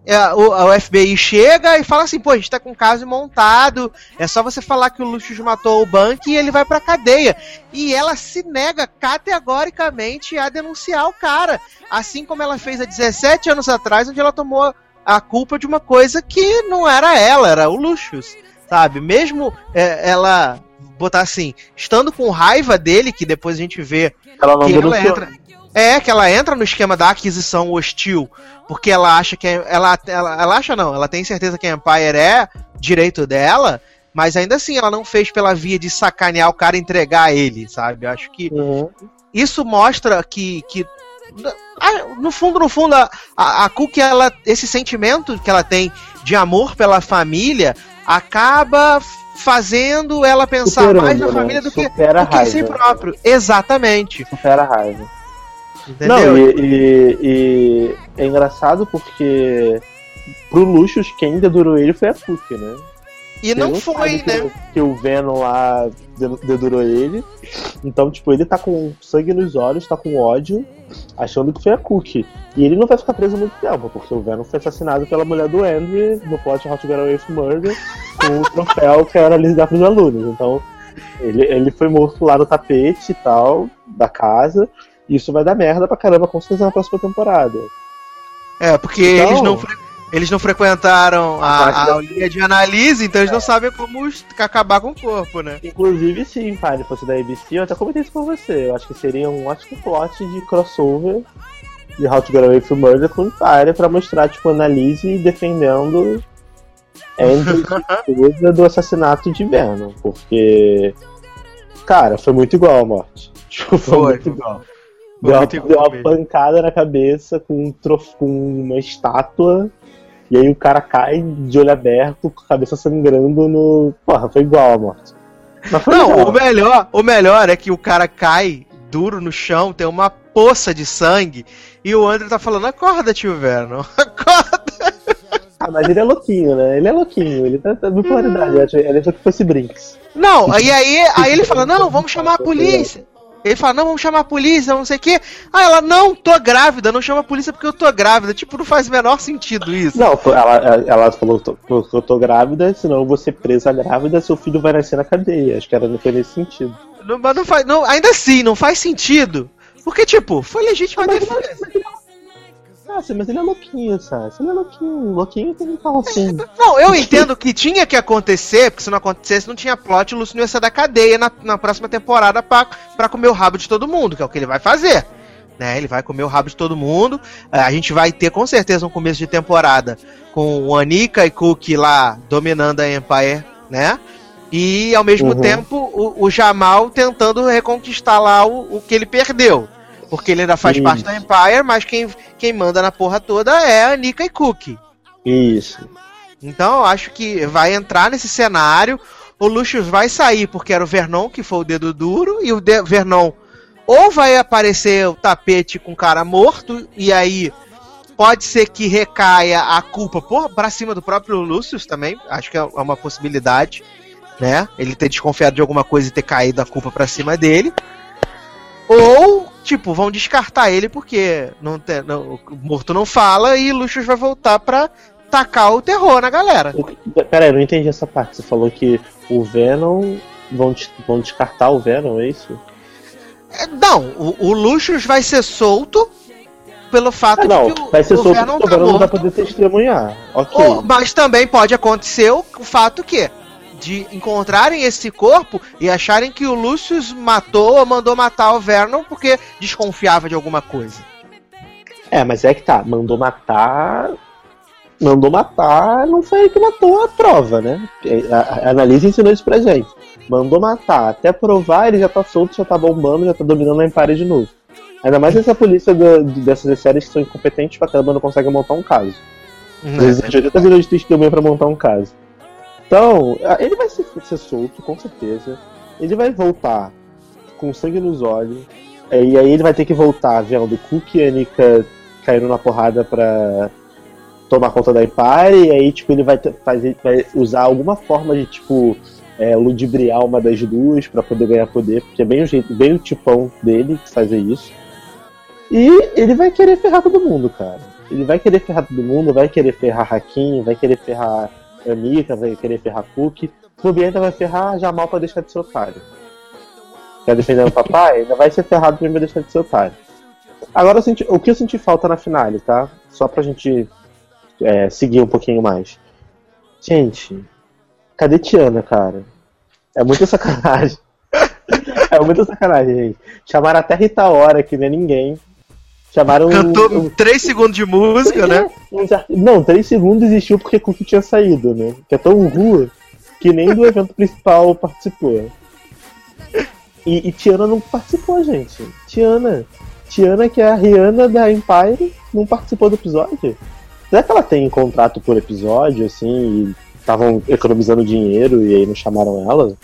é, o, a FBI chega e fala assim, pô, a gente tá com um caso montado, é só você falar que o Lucius matou o Bank e ele vai pra cadeia. E ela se nega categoricamente a denunciar o cara. Assim como ela fez há 17 anos atrás, onde ela tomou a culpa de uma coisa que não era ela, era o Lucius, sabe? Mesmo é, ela botar assim, estando com raiva dele, que depois a gente vê Ela que ela entra. É, que ela entra no esquema da aquisição hostil, porque ela acha que. Ela, ela, ela acha não, ela tem certeza que a Empire é direito dela, mas ainda assim ela não fez pela via de sacanear o cara e entregar ele, sabe? Eu acho que Uhum. isso mostra que, que no fundo, no fundo, a, a, a Cookie, ela, esse sentimento que ela tem de amor pela família acaba fazendo ela pensar Superando, mais na né? família do que, do que em si próprio. Exatamente. Supera a raiva. Entendeu? Não, e, e- e é engraçado porque pro Lucius quem dedurou ele foi a Cookie, né? E não foi, que, né? que o Venom lá de- dedurou ele. Então, tipo, ele tá com sangue nos olhos, tá com ódio, achando que foi a Cookie. E ele não vai ficar preso muito tempo, porque o Venom foi assassinado pela mulher do Andrew no plot to Get Away Murder, com o troféu que era listar pros alunos. Então, ele, ele foi morto lá no tapete e tal, da casa. E isso vai dar merda pra caramba, com certeza, na próxima temporada. É, porque Então- eles, não eles não frequentaram a, a aulinha de análise, então eles não sabem como acabar com o corpo, né? Inclusive, se Empire fosse da ABC, eu até comentei isso com você. Eu acho que seria um ótimo plot de crossover de How to Get Away from Murder com Empire pra mostrar, tipo, Annalise defendendo Andrew coisa do assassinato de Venom. Porque, cara, foi muito igual a morte. Tipo, foi, Foi, muito igual. Foi Deu, uma, muito igual deu uma pancada na cabeça com, um trof... com uma estátua. E aí o cara cai de olho aberto, com a cabeça sangrando no. Porra, foi igual a morte. Não, igual. o melhor, o melhor é que o cara cai duro no chão, tem uma poça de sangue, e o André tá falando, acorda, tio Vernon, acorda. Ah, mas ele é louquinho, né? Ele é louquinho, ele tá, tá bipolaridade. Ele achou que fosse Brinks. Não, aí, aí, aí ele fala, não, vamos chamar a polícia. Ele fala, não, vamos chamar a polícia, não sei o quê. Ah, ela, não, tô grávida, não chama a polícia porque eu tô grávida. Tipo, não faz o menor sentido isso. Não, ela, ela falou que eu, tô grávida, senão eu vou ser presa grávida, seu filho vai nascer na cadeia. Acho que era não foi nesse sentido. Não, mas não faz, não, ainda assim, não faz sentido. Porque, tipo, foi legítima defesa. Nossa, mas ele é louquinho, sabe? Ele é louquinho. Louquinho tem que falar assim. Não, eu entendo que tinha que acontecer, porque se não acontecesse, não tinha plot, o Lúcio não ia sair da cadeia na, na próxima temporada pra, pra comer o rabo de todo mundo, que é o que ele vai fazer. Né, ele vai comer o rabo de todo mundo. É, A gente vai ter com certeza um começo de temporada com o Anika e Cookie lá dominando a Empire, né? E ao mesmo Uhum. tempo o, o Jamal tentando reconquistar lá o, o que ele perdeu. Porque ele ainda faz Isso. parte da Empire, mas quem, quem manda na porra toda é a Anika e Cookie. Isso. Então eu acho que vai entrar nesse cenário. O Lucius vai sair porque era o Vernon que foi o dedo duro. E o de- Vernon ou vai aparecer o tapete com o cara morto. E aí pode ser que recaia a culpa por, pra cima do próprio Lucius também. Acho que é uma possibilidade. Né? Ele ter desconfiado de alguma coisa e ter caído a culpa pra cima dele. Ou, tipo, vão descartar ele porque não tem- não- o morto não fala e Lucius vai voltar pra tacar o terror na galera. O que- Pera aí, eu não entendi essa parte. Você falou que o Venom. Vão, vão descartar o Venom, é isso? É, Não, o, o Lucius vai ser solto pelo fato Ah, não. de que o, Vai ser o solto Venom porque o tá Venom não poder testemunhar. Ok. Ou- mas também pode acontecer o, o fato que de encontrarem esse corpo e acharem que o Lucius matou ou mandou matar o Vernon porque desconfiava de alguma coisa. É, mas é que tá. Mandou matar. Mandou matar, não foi ele que matou a prova, né? É, A, a Analise ensinou isso pra gente. Mandou matar. Até provar, ele já tá solto, já tá bombando, já tá dominando a Empire de novo. Ainda mais essa polícia do- dessas séries que são incompetentes pra caramba não conseguem montar um caso. Né? Existe 80 milhões de testemunha pra montar um caso. Então, a- ele vai ser, ser solto, com certeza. Ele vai voltar com sangue nos olhos. é, E aí ele vai ter que voltar vendo Cook e Anika caindo na porrada pra tomar conta da Empire. E aí, tipo, ele vai, fazer, vai usar alguma forma de, tipo, é, ludibriar uma das duas pra poder ganhar poder. Porque é bem o, jeito, bem o tipão dele que fazer isso. E ele vai querer ferrar todo mundo, cara. Ele vai querer ferrar todo mundo, vai querer ferrar Hakim, vai querer ferrar Anika, vai querer ferrar Cook. Ainda vai ferrar Jamal pra deixar de ser otário. Quer defender o papai? Ainda vai ser ferrado pra deixar de ser otário. Agora, senti- o que eu senti falta na finale, tá? Só pra gente é, seguir um pouquinho mais. Gente, cadê Tiana, cara? É muita sacanagem. é muita sacanagem, gente. Chamaram até Rita Ora, que não é ninguém. Chamaram. Cantou um- 3 segundos de música, né? uns Não, três segundos existiu porque Cook tinha saído, né? Que é tão rua que nem do evento principal participou. E, e Tiana não participou, gente. Tiana. Tiana, que é a Rihanna da Empire, não participou do episódio. Será que ela tem contrato por episódio, assim, e estavam economizando dinheiro e aí não chamaram ela?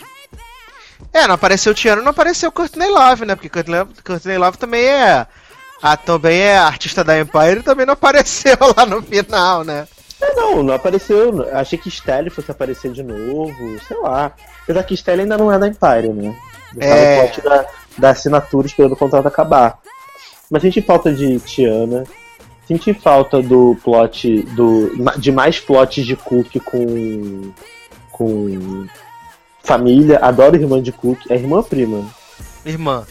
É, não apareceu o Tiano, não apareceu Courtney Love, né? Porque Courtney Love, Courtney Love também é. Ah, também é artista da Empire e também não apareceu lá no final, né? É, não, não apareceu. Achei que Stelle fosse aparecer de novo, sei lá. Apesar que Stelle ainda não é da Empire, né? É. plot da, da assinatura esperando o contrato acabar. Mas senti falta de Tiana. Senti falta do plot. Do, de mais plots de Cook com. com. família. Adoro irmã de Cook. É irmã ou prima? Irmã.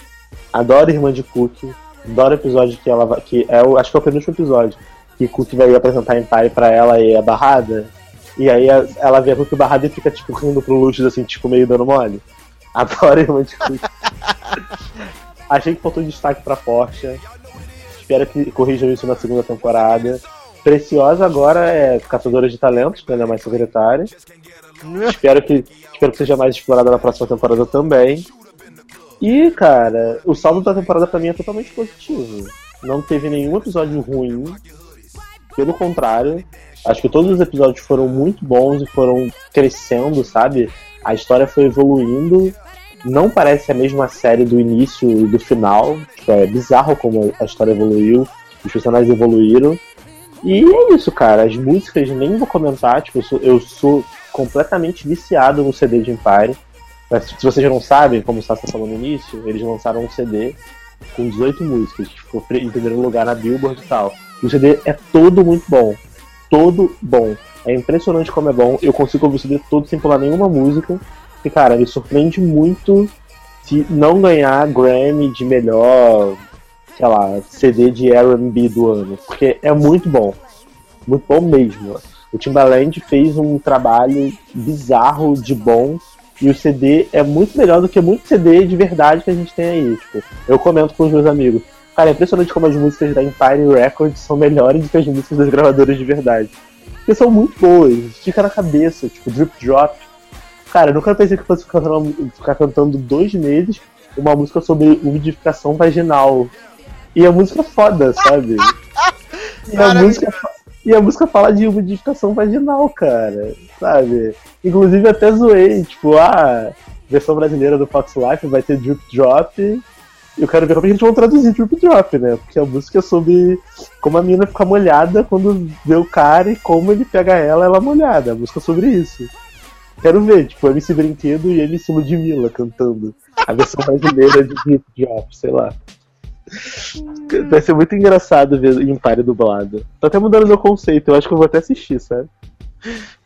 Adoro Irmã de Cook. Adoro o episódio que ela vai. Que é o, acho que é o penúltimo episódio. Que Cook vai apresentar Empire pra ela e é barrada. E aí a- ela vê a Cook barrada e fica tipo rindo pro Lucius assim, tipo, meio dando mole. Adoro Irmã de Cook. Achei que faltou destaque pra Porsche. Espero que corrijam isso na segunda temporada. Preciosa agora é caçadora de talentos, né? Ela é mais secretária. Espero que, espero que seja mais explorada na próxima temporada também. E, cara, o saldo da temporada pra mim é totalmente positivo. Não teve nenhum episódio ruim. Pelo contrário, acho que todos os episódios foram muito bons e foram crescendo, sabe? A história foi evoluindo. Não parece a mesma série do início e do final. Tipo, é bizarro como a história evoluiu, os personagens evoluíram. E é isso, cara. As músicas nem vou comentar, tipo, eu sou, eu sou completamente viciado no CD de Empire. Mas, se vocês não sabem, como o Sasha falou no início, eles lançaram um CD com 18 músicas, que ficou em primeiro lugar na Billboard e tal. O CD é todo muito bom. Todo bom. É impressionante como é bom. Eu consigo ouvir o CD todo sem pular nenhuma música. E, cara, me surpreende muito se não ganhar Grammy de melhor, sei lá, CD de R&B do ano. Porque é muito bom. Muito bom mesmo. O Timbaland fez um trabalho bizarro de bom e o CD é muito melhor do que muito CD de verdade que a gente tem aí. Tipo, eu comento com os meus amigos. Cara, é impressionante como as músicas da Empire Records são melhores do que as músicas das gravadoras de verdade. Porque são muito boas, fica na cabeça, tipo, Drip Drop. Cara, eu nunca pensei que fosse ficar cantando, ficar cantando dois meses uma música sobre umidificação vaginal. E a música é foda, sabe? E a música, e a música fala de umidificação vaginal, cara, sabe? Inclusive até zoei, tipo, a versão brasileira do Fox Life vai ter Drip Drop. Eu quero ver como a gente vai traduzir Drip Drop, né? Porque a música é sobre como a mina fica molhada quando vê o cara e como ele pega ela, ela molhada. A música é sobre isso. Quero ver, tipo, MC Brinquedo e MC Ludmilla cantando. A versão brasileira de Drip Drop, sei lá. Vai ser muito engraçado ver Empire dublado. Tô até mudando meu conceito, eu acho que eu vou até assistir, sabe?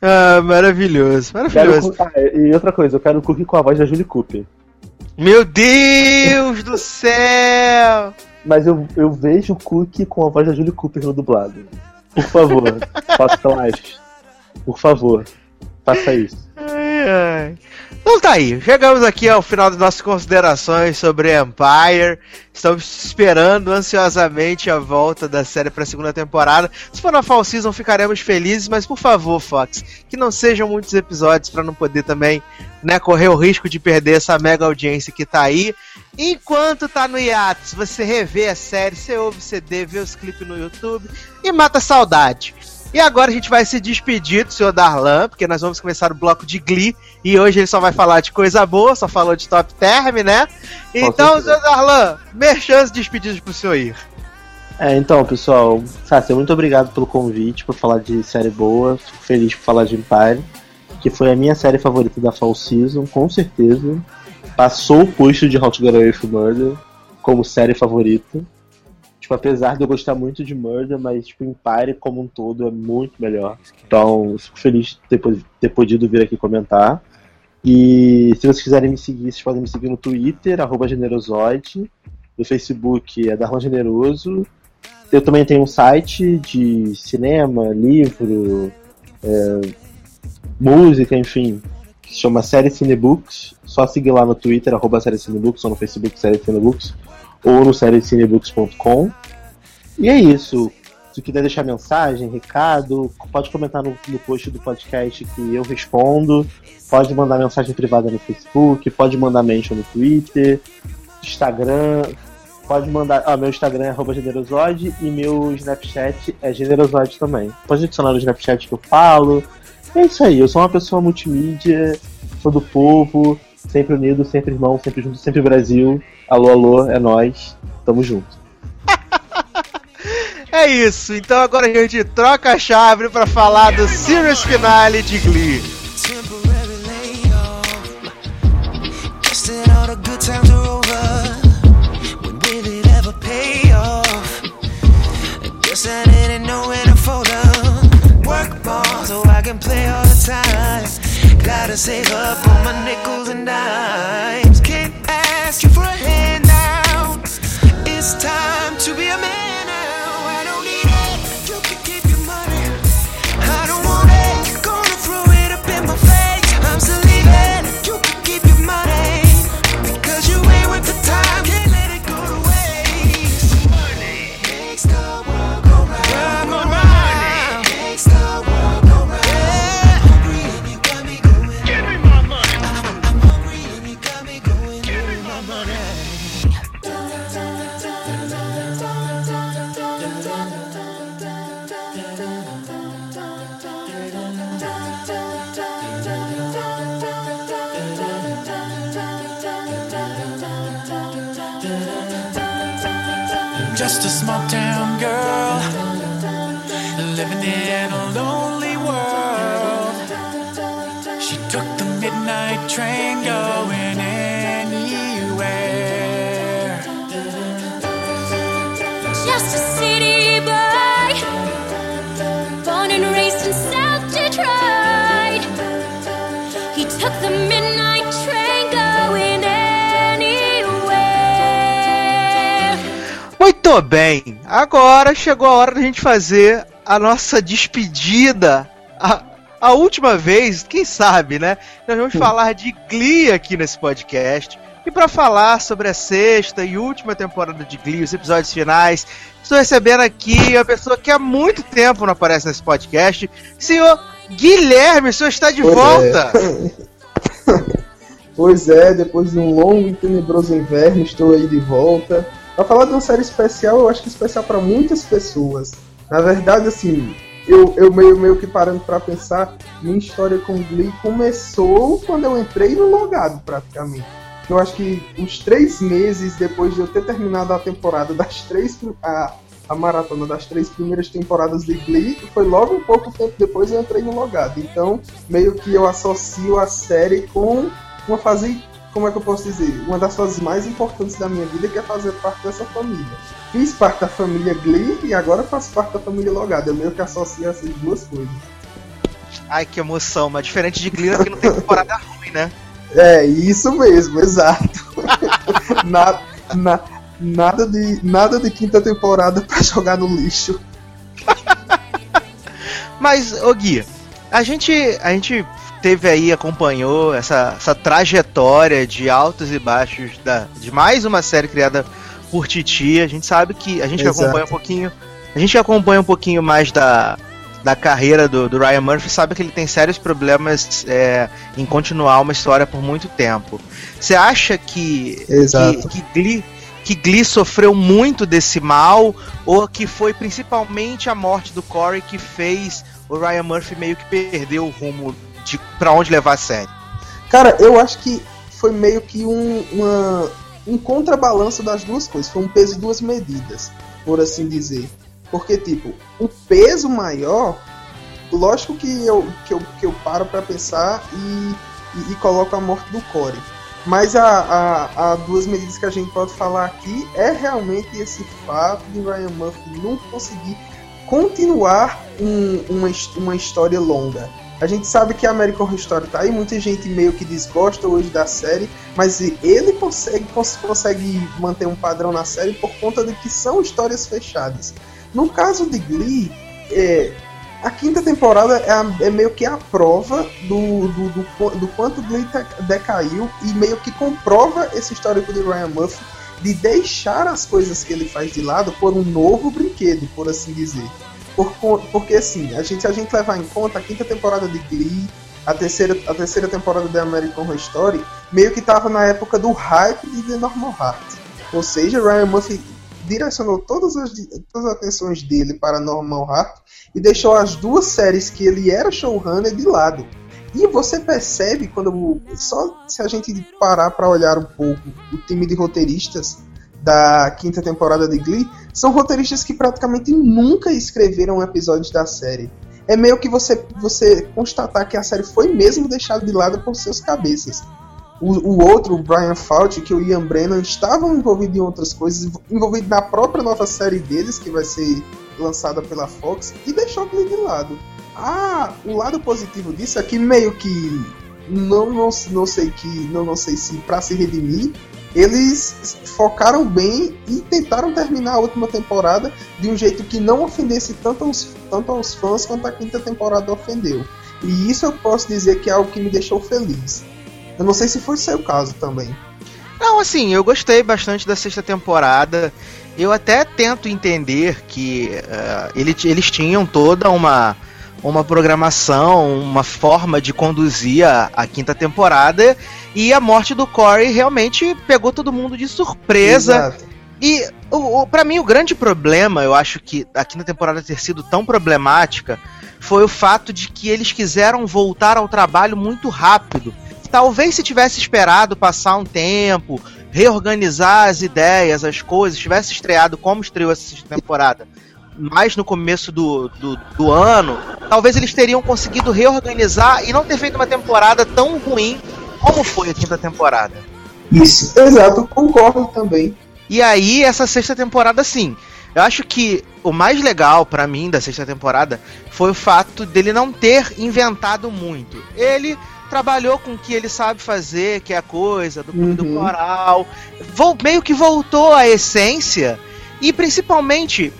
Ah, maravilhoso, maravilhoso. Quero, ah, e outra coisa, eu quero o cookie com a voz da Julie Cooper. Meu Deus do céu! Mas eu, eu vejo o cookie com a voz da Julie Cooper no dublado. Por favor, faça live. Por favor, faça isso. Ai. Então tá aí, chegamos aqui ao final das nossas considerações sobre Empire. Estamos esperando ansiosamente a volta da série para a segunda temporada. Se for na Fall Season, ficaremos felizes, mas por favor, Fox, que não sejam muitos episódios para não poder também né, correr o risco de perder essa mega audiência que tá aí. Enquanto tá no hiatus, você revê a série, você ouve o CD, vê os clipes no YouTube e mata a saudade. E agora a gente vai se despedir do senhor Darlan, porque nós vamos começar o bloco de Glee. E hoje ele só vai falar de coisa boa, só falou de top term, né? Então, senhor Darlan, merchan despedidos pro senhor ir. É, então, pessoal, Sácia, muito obrigado pelo convite, por falar de série boa. Fico feliz por falar de Empire, que foi a minha série favorita da Fall Season, com certeza. Passou o posto de Get Away with Murder como série favorita. Tipo, apesar de eu gostar muito de Murder, mas tipo, Empire como um todo é muito melhor. Então, fico feliz de ter, ter podido vir aqui comentar. E se vocês quiserem me seguir, vocês podem me seguir no Twitter, arroba Generosoide. No Facebook é Darlan Generoso. Eu também tenho um site de cinema, livro, é, música, enfim, que se chama Série Cinebooks. Só seguir lá no Twitter, arroba Série Cinebooks, ou no Facebook Série Cinebooks ou no seriecineBooks.com. E é isso. Se quiser deixar mensagem, recado, pode comentar no, no post do podcast que eu respondo. Pode mandar mensagem privada no Facebook, pode mandar mention no Twitter, Instagram. Pode mandar. Ah, meu Instagram é generosoide e meu Snapchat é generosoide também. Pode adicionar no Snapchat que eu falo. É isso aí, eu sou uma pessoa multimídia, sou do povo, sempre unido, sempre irmão, sempre junto, sempre Brasil. Alô, alô, é nós. Tamo junto. é isso. Então agora a gente troca a chave para falar do series finale de Glee. Gotta save up all my nickels and dimes. Can't ask you for a handout. It's time to be a man. Just a small town girl living in a lonely world. She took the midnight train going Muito bem, agora chegou a hora da gente fazer a nossa despedida. A, a última vez, quem sabe, né? Nós vamos falar de Glee aqui nesse podcast. E para falar sobre a sexta e última temporada de Glee, os episódios finais, estou recebendo aqui a pessoa que há muito tempo não aparece nesse podcast, senhor Guilherme, o senhor está de Pois é. volta! Pois é, depois de um longo e tenebroso inverno, estou aí de volta. Pra falar de uma série especial, eu acho que especial para muitas pessoas. Na verdade, assim, eu, eu meio, meio que parando pra pensar, minha história com Glee começou quando eu entrei no logado, praticamente. Eu acho que uns três meses depois de eu ter terminado a temporada das três. A, a maratona das três primeiras temporadas de Glee, foi logo um pouco tempo depois eu entrei no logado. Então, meio que eu associo a série com uma fase, como é que eu posso dizer? Uma das fases mais importantes da minha vida, que é fazer parte dessa família. Fiz parte da família Glee e agora faço parte da família Logado. Eu meio que associo essas duas coisas. Ai, que emoção, mas diferente de Glee, que não tem temporada ruim, né? É, isso mesmo, exato. Na- na- nada, de, nada de quinta temporada pra jogar no lixo. Mas, ô Gui, a gente, a gente teve aí, acompanhou essa, essa trajetória de altos e baixos da, de mais uma série criada por Titi. A gente sabe que a gente que acompanha um pouquinho. A gente que acompanha um pouquinho mais da, da carreira do, do Ryan Murphy sabe que ele tem sérios problemas é, em continuar uma história por muito tempo. Você acha que, Exato. que, que Glee que Glee sofreu muito desse mal ou que foi principalmente a morte do Corey que fez o Ryan Murphy meio que perder o rumo de para onde levar a série? Cara, eu acho que foi meio que um, uma, um contrabalanço das duas coisas. Foi um peso e duas medidas, por assim dizer. Porque, tipo, o peso maior, lógico que eu, que eu, que eu paro pra pensar e, e, e coloco a morte do Corey. Mas a, a, a duas medidas que a gente pode falar aqui é realmente esse fato de Ryan Murphy não conseguir continuar um- uma, uma história longa. A gente sabe que a American Horror Story tá aí, muita gente meio que desgosta hoje da série, mas ele consegue, cons- consegue manter um padrão na série por conta de que são histórias fechadas. No caso de Glee, é, a quinta temporada é, a- é meio que a prova do, do, do, do quanto Glee decaiu e meio que comprova esse histórico de Ryan Murphy de deixar as coisas que ele faz de lado por um novo brinquedo, por assim dizer. Por porque assim, a gente, se a gente levar em conta a quinta temporada de Glee, a terceira, a terceira temporada de American Horror Story, meio que tava na época do hype de The Normal Heart. Ou seja, Ryan Murphy direcionou todas as, todas as atenções dele para Normal Heart e deixou as duas séries que ele era showrunner de lado. E você percebe quando só se a gente parar para olhar um pouco o time de roteiristas da quinta temporada de Glee, são roteiristas que praticamente nunca escreveram episódios da série. É meio que você, você constatar que a série foi mesmo deixada de lado por seus cabeças. O, o outro, o Brian Fauci, que o Ian Brennan estavam envolvidos em outras coisas, envolvido na própria nova série deles, que vai ser lançada pela Fox, e deixou Glee de lado. Ah, o lado positivo disso é que meio que não, não, não sei que não, não sei se para se redimir eles focaram bem e tentaram terminar a última temporada de um jeito que não ofendesse tanto aos, tanto aos fãs quanto a quinta temporada ofendeu. E isso eu posso dizer que é algo que me deixou feliz. Eu não sei se foi seu caso também. Não, assim, eu gostei bastante da sexta temporada. Eu até tento entender que eh, ele- eles tinham toda uma, uma programação, uma forma de conduzir a, a quinta temporada. E a morte do Corey realmente pegou todo mundo de surpresa. Exato. E o, o, para mim o grande problema, eu acho que a quinta temporada ter sido tão problemática, foi o fato de que eles quiseram voltar ao trabalho muito rápido. Talvez se tivesse esperado passar um tempo, reorganizar as ideias, as coisas, tivesse estreado como estreou essa temporada, mais no começo do, do, do ano, talvez eles teriam conseguido reorganizar e não ter feito uma temporada tão ruim como foi a quinta temporada. Isso, exato, concordo também. E aí, essa sexta temporada, sim. Eu acho que o mais legal para mim da sexta temporada foi o fato dele não ter inventado muito. Ele trabalhou com o que ele sabe fazer, que é a coisa do, uhum. do coral. Meio que voltou à essência. E principalmente,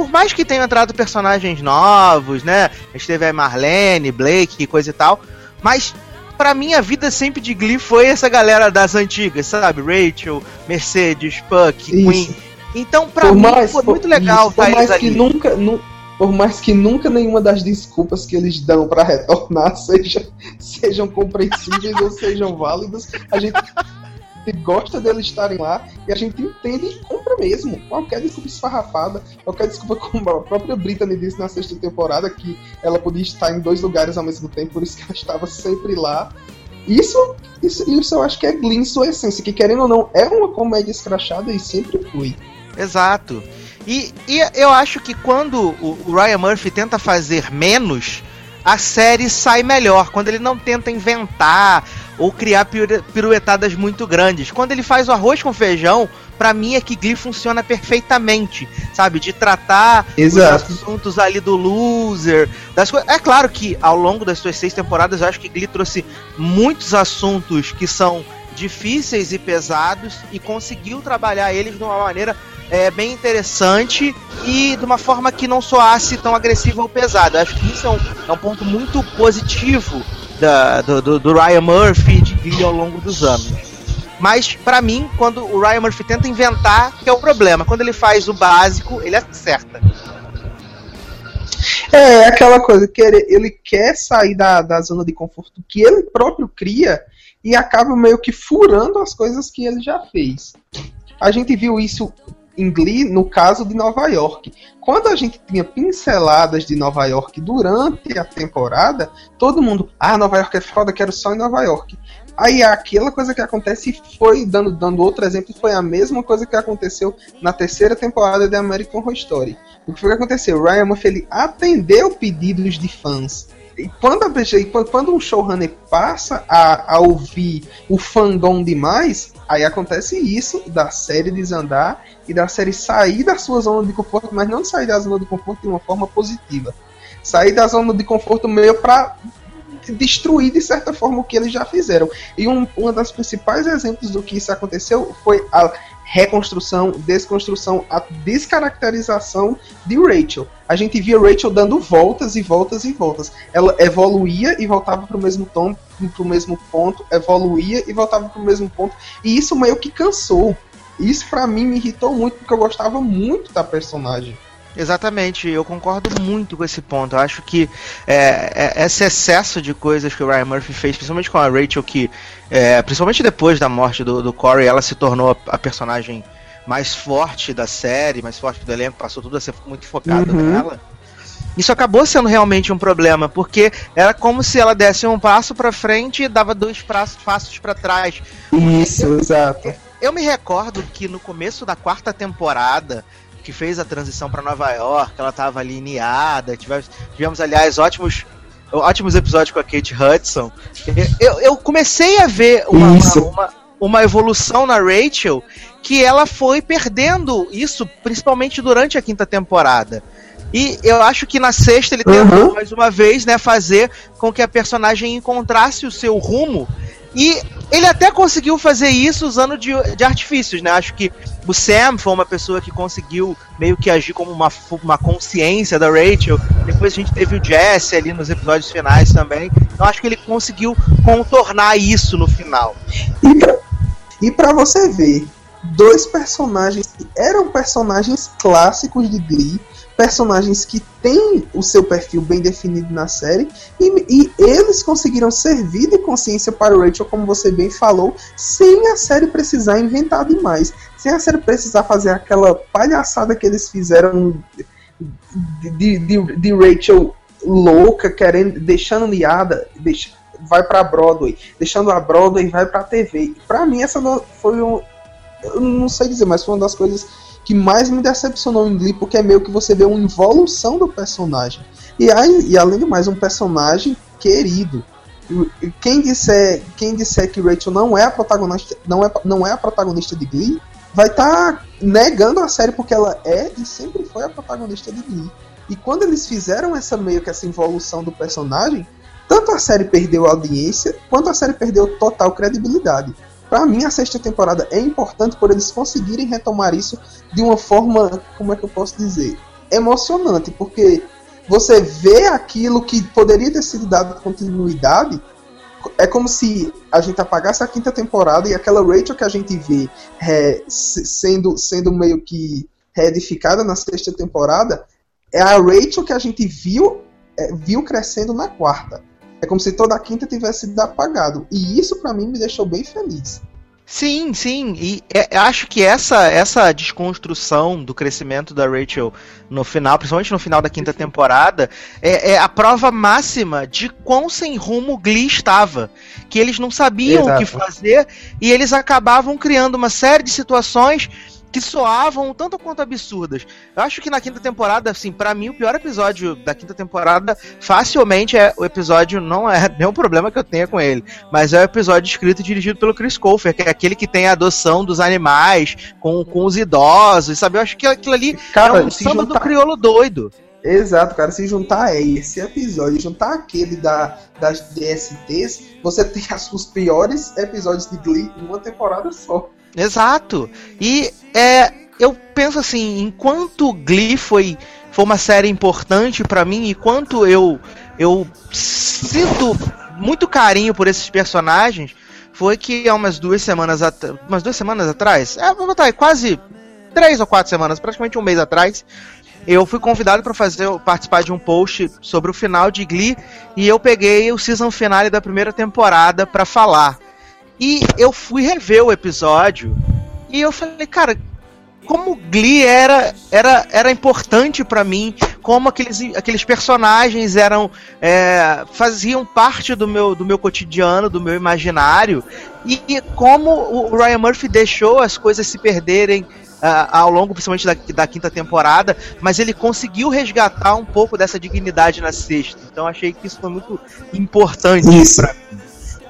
por mais que tenham entrado personagens novos, né? A gente teve a Marlene, Blake, coisa e tal. Mas pra mim a vida sempre de Glee foi essa galera das antigas, sabe? Rachel, Mercedes, Puck, Isso. Queen. Então, pra por mim, mais, foi muito legal isso, por mais que nunca, nu, por mais que nunca nenhuma das desculpas que eles dão para retornar seja, sejam compreensíveis ou sejam válidas, a gente gosta deles estarem lá e a gente entende e compra mesmo. Qualquer desculpa esfarrafada, qualquer desculpa, como a própria Britney disse na sexta temporada, que ela podia estar em dois lugares ao mesmo tempo, por isso que ela estava sempre lá. Isso, isso, isso eu acho que é Glee sua essência, que querendo ou não, é uma comédia escrachada e sempre foi. Exato. E, e eu acho que quando o Ryan Murphy tenta fazer menos, a série sai melhor. Quando ele não tenta inventar ou criar piruetadas muito grandes. Quando ele faz o arroz com feijão, para mim é que Glee funciona perfeitamente, sabe? De tratar Exato. os assuntos ali do loser, das coisas. É claro que ao longo das suas seis temporadas eu acho que Glee trouxe muitos assuntos que são difíceis e pesados e conseguiu trabalhar eles de uma maneira é, bem interessante e de uma forma que não soasse tão agressiva ou pesada. Acho que isso é um, é um ponto muito positivo da, do, do, Ryan Murphy de Glee ao longo dos anos. Mas, para mim, quando o Ryan Murphy tenta inventar, que é o problema. Quando ele faz o básico, ele acerta. É, aquela coisa que ele, ele quer sair da, da zona de conforto que ele próprio cria e acaba meio que furando as coisas que ele já fez. A gente viu isso em Glee no caso de Nova York. Quando a gente tinha pinceladas de Nova York durante a temporada, todo mundo, ah, Nova York é foda, quero só em Nova York. Aí aquela coisa que acontece foi, dando, dando outro exemplo, foi a mesma coisa que aconteceu na terceira temporada de American Horror Story. O que foi que aconteceu? Ryan Murphy ele atendeu pedidos de fãs quando, a, quando um showrunner passa a, a ouvir o fandom demais, aí acontece isso da série desandar e da série sair da sua zona de conforto, mas não sair da zona de conforto de uma forma positiva. Sair da zona de conforto meio para destruir de certa forma o que eles já fizeram. E um, um dos principais exemplos do que isso aconteceu foi a reconstrução, desconstrução, a descaracterização de Rachel. A gente via Rachel dando voltas e voltas e voltas. Ela evoluía e voltava para o mesmo tom, para o mesmo ponto, evoluía e voltava para o mesmo ponto. E isso meio que cansou. Isso para mim me irritou muito porque eu gostava muito da personagem. Exatamente, eu concordo muito com esse ponto. Eu acho que é, é, esse excesso de coisas que o Ryan Murphy fez, principalmente com a Rachel, que é, principalmente depois da morte do, do Corey, ela se tornou a, a, personagem mais forte da série, mais forte do elenco, passou tudo a ser muito focado uhum. nela. Isso acabou sendo realmente um problema, porque era como se ela desse um passo para frente e dava dois passos para trás. Isso, exato. Eu me recordo que no começo da quarta temporada, que fez a transição para Nova York, ela estava alineada. Tivemos, tivemos, aliás, ótimos, ótimos episódios com a Kate Hudson. Eu, eu comecei a ver uma, uma, uma, uma, evolução na Rachel que ela foi perdendo isso, principalmente durante a quinta temporada. E eu acho que na sexta ele tentou uhum. mais uma vez, né, fazer com que a personagem encontrasse o seu rumo e ele até conseguiu fazer isso usando de, de artifícios, né? Acho que o Sam foi uma pessoa que conseguiu meio que agir como uma, uma consciência da Rachel. Depois a gente teve o Jesse ali nos episódios finais também. Então acho que ele conseguiu contornar isso no final. E pra, você ver, dois personagens que eram personagens clássicos de Glee personagens que têm o seu perfil bem definido na série e, e, eles conseguiram servir de consciência para o Rachel, como você bem falou, sem a série precisar inventar demais, sem a série precisar fazer aquela palhaçada que eles fizeram de, de, de Rachel louca, querendo, deixando liada, deixa, vai para Broadway, deixando a Broadway vai para TV. Para mim essa foi um, eu não sei dizer, mas foi uma das coisas que mais me decepcionou em Glee, porque é meio que você vê uma evolução do personagem. E, aí, e além do mais, um personagem querido. Quem disser, quem disser que Rachel não é a protagonista, não é, não é a protagonista de Glee, vai estar negando a série porque ela é e sempre foi a protagonista de Glee. E quando eles fizeram essa meio que essa evolução do personagem, tanto a série perdeu audiência, quanto a série perdeu total credibilidade. Pra mim, a sexta temporada é importante por eles conseguirem retomar isso de uma forma, como é que eu posso dizer? Emocionante, porque você vê aquilo que poderia ter sido dado continuidade. É como se a gente apagasse a quinta temporada e aquela Rachel que a gente vê é, se- sendo, sendo meio que reedificada na sexta temporada é a Rachel que a gente viu, é, viu crescendo na quarta. É como se toda a quinta tivesse sido apagado. E isso pra mim me deixou bem feliz. Sim, sim, e é- acho que essa essa desconstrução do crescimento da Rachel no final, principalmente no final da quinta temporada, é, é a prova máxima de quão sem rumo Glee estava. Que eles não sabiam o que Exato. fazer e eles acabavam criando uma série de situações que soavam tanto quanto absurdas. Eu acho que na quinta temporada, assim, pra mim o pior episódio da quinta temporada facilmente é o episódio, não é nenhum problema que eu tenha com ele, mas é o episódio escrito e dirigido pelo Chris Colfer, que é aquele que tem a adoção dos animais com, com os idosos, sabe? Eu acho que aquilo ali Cara, é um samba do juntar- crioulo doido. Exato, cara. Se juntar esse episódio juntar aquele da, das DSTs, você tem os piores episódios de Glee em uma temporada só. Exato. E é, eu penso assim, enquanto Glee foi, foi uma série importante pra mim, e quanto eu eu sinto muito carinho por esses personagens, foi que há umas duas semanas at- umas duas semanas atrás, é, vou botar aí, quase três ou quatro semanas, praticamente um mês atrás, eu fui convidado para fazer participar de um post sobre o final de Glee e eu peguei o season finale da primeira temporada pra falar. E eu fui rever o episódio e eu falei, cara, como Glee era, era, era importante pra mim, como aqueles, aqueles personagens eram é, faziam parte do meu, do meu cotidiano, do meu imaginário, e, e como o Ryan Murphy deixou as coisas se perderem ah, ao longo, principalmente da, da quinta temporada, mas ele conseguiu resgatar um pouco dessa dignidade na sexta. Então achei que isso foi muito importante Isso. pra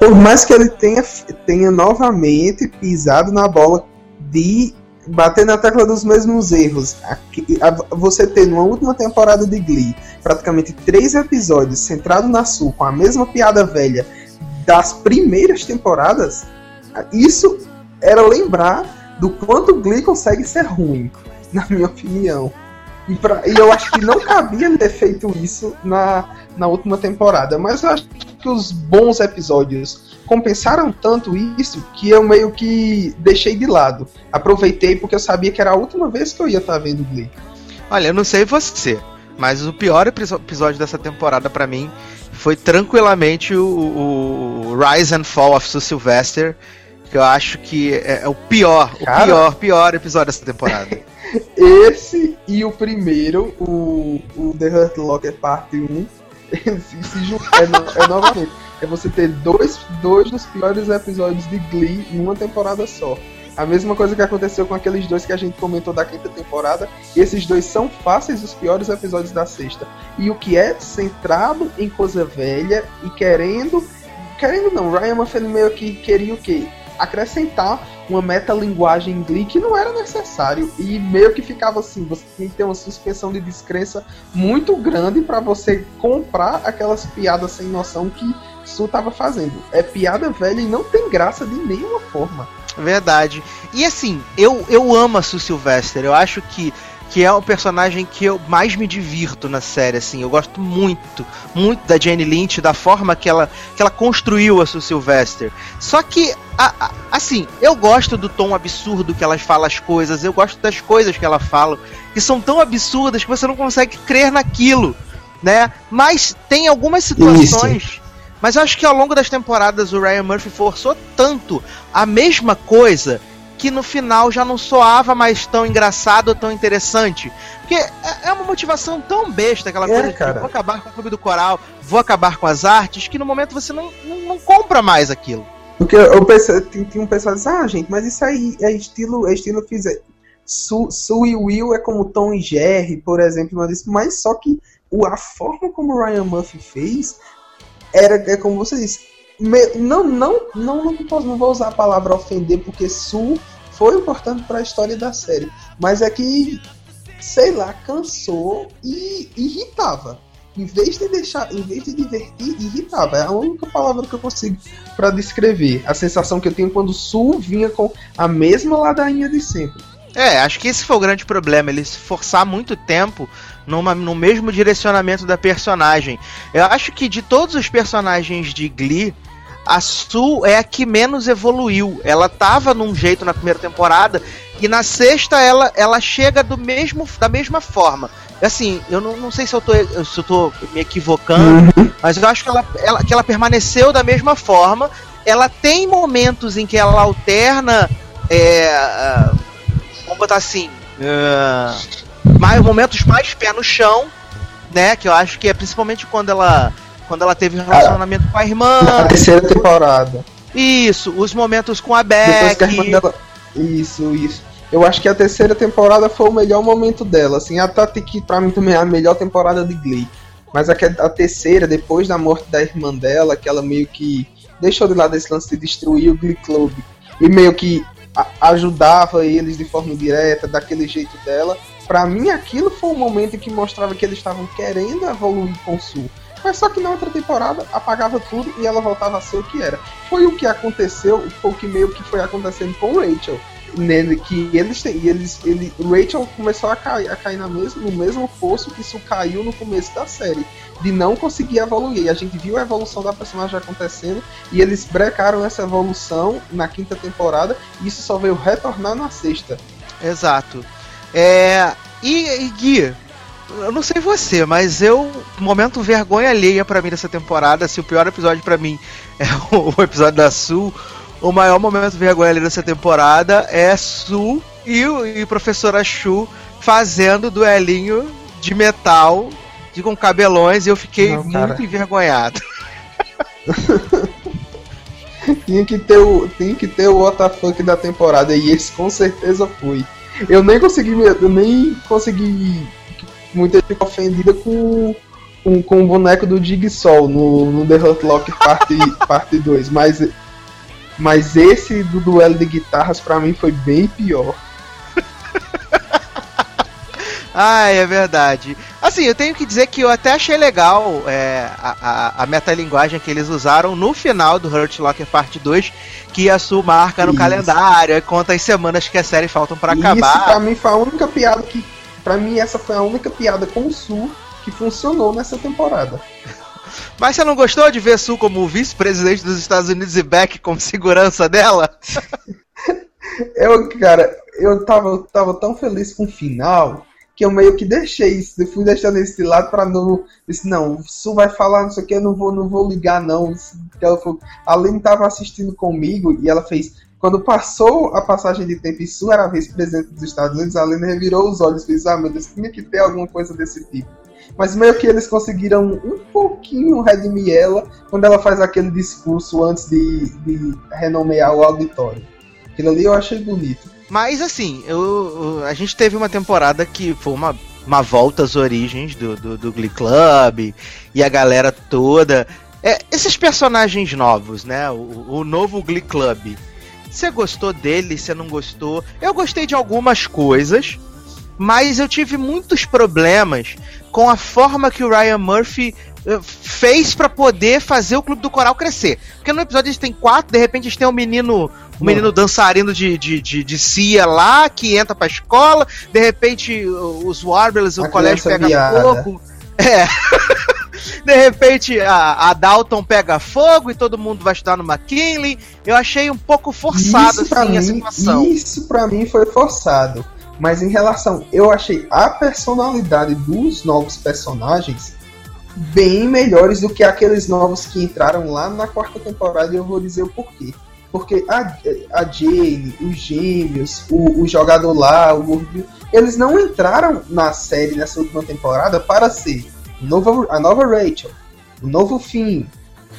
Por mais que ele tenha, tenha novamente pisado na bola de bater na tecla dos mesmos erros. Aqui- a- Você ter numa última temporada de Glee praticamente três episódios centrado na Sul com a mesma piada velha das primeiras temporadas, isso era lembrar do quanto Glee consegue ser ruim, na minha opinião. E, pra- e eu acho que não cabia ter feito isso na, na última temporada, mas eu acho que os bons episódios compensaram tanto isso que eu meio que deixei de lado. Aproveitei porque eu sabia que era a última vez que eu ia estar vendo Glee. Olha, eu não sei você, mas o pior episódio dessa temporada pra mim foi tranquilamente o, o- o Rise and Fall of Sue Sylvester, que eu acho que é, é o pior, Cara. o pior, pior episódio dessa temporada. Esse e o primeiro, o, o The Hurt Locker Parte 1, se, se é, no- é novamente. É você ter dois, dois dos piores episódios de Glee numa temporada só. A mesma coisa que aconteceu com aqueles dois que a gente comentou da quinta temporada. E esses dois são fáceis os piores episódios da sexta. E o que é centrado em coisa velha e querendo. Querendo não, Ryan Murphy meio que queria o quê? Acrescentar uma metalinguagem em Glee que não era necessário. E meio que ficava assim, você tinha que ter uma suspensão de descrença muito grande pra você comprar aquelas piadas sem noção que Su tava fazendo. É piada velha e não tem graça de nenhuma forma. Verdade. E assim, eu, eu amo a Sue Sylvester. Eu acho que, que é o personagem que eu mais me divirto na série, assim. Eu gosto muito, muito da Jane Lynch, da forma que ela, que ela construiu a Sue Sylvester. Só que, a- a- assim, eu gosto do tom absurdo que ela fala as coisas, eu gosto das coisas que ela fala, que são tão absurdas que você não consegue crer naquilo, né? Mas tem algumas situações. Mas eu acho que ao longo das temporadas o Ryan Murphy forçou tanto a mesma coisa que no final já não soava mais tão engraçado ou tão interessante. Porque é é uma motivação tão besta, aquela É, coisa de cara. vou acabar com o Clube do Coral, vou acabar com as artes, que no momento você não, não, não compra mais aquilo. Porque eu pensei, tem, tem um pessoal que diz, ah, gente, mas isso aí é estilo, é estilo fizer. Su, Su e Will é como Tom e Jerry, por exemplo, mas, mas só que a forma como o Ryan Murphy fez era, é como você disse, me, não, não, não, não, posso, não vou usar a palavra ofender, porque Su foi importante para a história da série, mas é que, sei lá, cansou e irritava. Em vez de deixar, em vez de divertir, irritava. É a única palavra que eu consigo para descrever. A sensação que eu tenho quando Su vinha com a mesma ladainha de sempre. É, acho que esse foi o grande problema, ele se forçar muito tempo numa, no mesmo direcionamento da personagem. Eu acho que de todos os personagens de Glee, a Sue é a que menos evoluiu. Ela tava num jeito na primeira temporada e na sexta ela, ela chega do mesmo, da mesma forma. Assim, eu não, não sei se eu, tô, se eu tô me equivocando, uhum. mas eu acho que ela, ela, que ela permaneceu da mesma forma. Ela tem momentos em que ela alterna. É, vamos botar assim. Uh, mais, momentos mais pé no chão, né? Que eu acho que é principalmente quando ela. Quando ela teve um relacionamento com a irmã. Na terceira temporada. Isso, os momentos com a Beck. A dela... Isso, isso. Eu acho que a terceira temporada foi o melhor momento dela. Assim, até que pra mim também é a melhor temporada de Glee. Mas a, a terceira, depois da morte da irmã dela, que ela meio que deixou de lado esse lance de destruir o Glee Club. E meio que ajudava eles de forma direta, daquele jeito dela. Para mim, aquilo foi o momento que mostrava que eles estavam querendo evoluir com o Sul. Mas só que na outra temporada apagava tudo e ela voltava a ser o que era. Foi o que aconteceu, foi o que meio que foi acontecendo com Rachel. Nele, que eles têm, eles, ele, Rachel começou a cair, a cair na no mesmo poço que isso caiu no começo da série de não conseguir evoluir. A gente viu a evolução da personagem acontecendo e eles brecaram essa evolução na quinta temporada e isso só veio retornar na sexta. Exato. É, e, e Gui, eu não sei você, mas eu momento vergonha alheia para mim dessa temporada. Se o pior episódio para mim é o, o, episódio da Sul, o maior momento vergonha alheia dessa temporada é Sul e o e professora Chu fazendo duelinho de metal de com cabelões e eu fiquei Não, muito envergonhado. tinha que ter o tinha que ter o WTF da temporada e esse com certeza foi. Eu nem consegui eu nem consegui muita gente ofendida com com, com o boneco do Jigsaw no, no The Hurt Locker parte parte 2, mas mas esse do duelo de guitarras para mim foi bem pior. Ah, é verdade. Assim, eu tenho que dizer que eu até achei legal é, a, a, a metalinguagem que eles usaram no final do Hurt Locker Parte 2, que a Su marca no Isso. calendário e conta as semanas que a série faltam para acabar. Isso pra mim foi a única piada que. Pra mim, essa foi a única piada com o Su que funcionou nessa temporada. Mas você não gostou de ver Su como vice-presidente dos Estados Unidos e Beck como segurança dela? eu, cara, eu tava, tava tão feliz com o final que eu meio que deixei isso, eu fui deixando esse lado para não, disse, não, o Su vai falar não sei o que, eu não vou, não vou ligar não, ela foi, a Lene estava assistindo comigo e ela fez, quando passou a passagem de tempo e Su era vice-presidente dos Estados Unidos, a Lene revirou os olhos e fez, ah meu Deus, tinha que ter alguma coisa desse tipo. Mas meio que eles conseguiram um pouquinho redimir ela quando ela faz aquele discurso antes de, de renomear o auditório. Aquilo ali eu achei bonito. Mas assim, eu, a gente teve uma temporada que foi uma, uma volta às origens do, do, do Glee Club e a galera toda. É, esses personagens novos, né? O, o novo Glee Club. Você gostou dele? Você não gostou? Eu gostei de algumas coisas, mas eu tive muitos problemas com a forma que o Ryan Murphy eh, fez para poder fazer o Clube do Coral crescer. Porque no episódio a gente tem quatro, de repente a gente tem um menino um menino dançarino de, de, de, de cia lá, que entra pra escola, de repente os Warblers, o colégio pega viada. fogo. É. de repente a, a, Dalton pega fogo e todo mundo vai estudar no McKinley. Eu achei um pouco forçado isso assim, a situação. Isso pra mim foi forçado. Mas em relação, eu achei a personalidade dos novos personagens bem melhores do que aqueles novos que entraram lá na quarta temporada e eu vou dizer o porquê. Porque a, a Jane, os gêmeos, o, o jogador lá, o gordinho, eles não entraram na série nessa última temporada para ser novo, a nova Rachel, o novo Finn,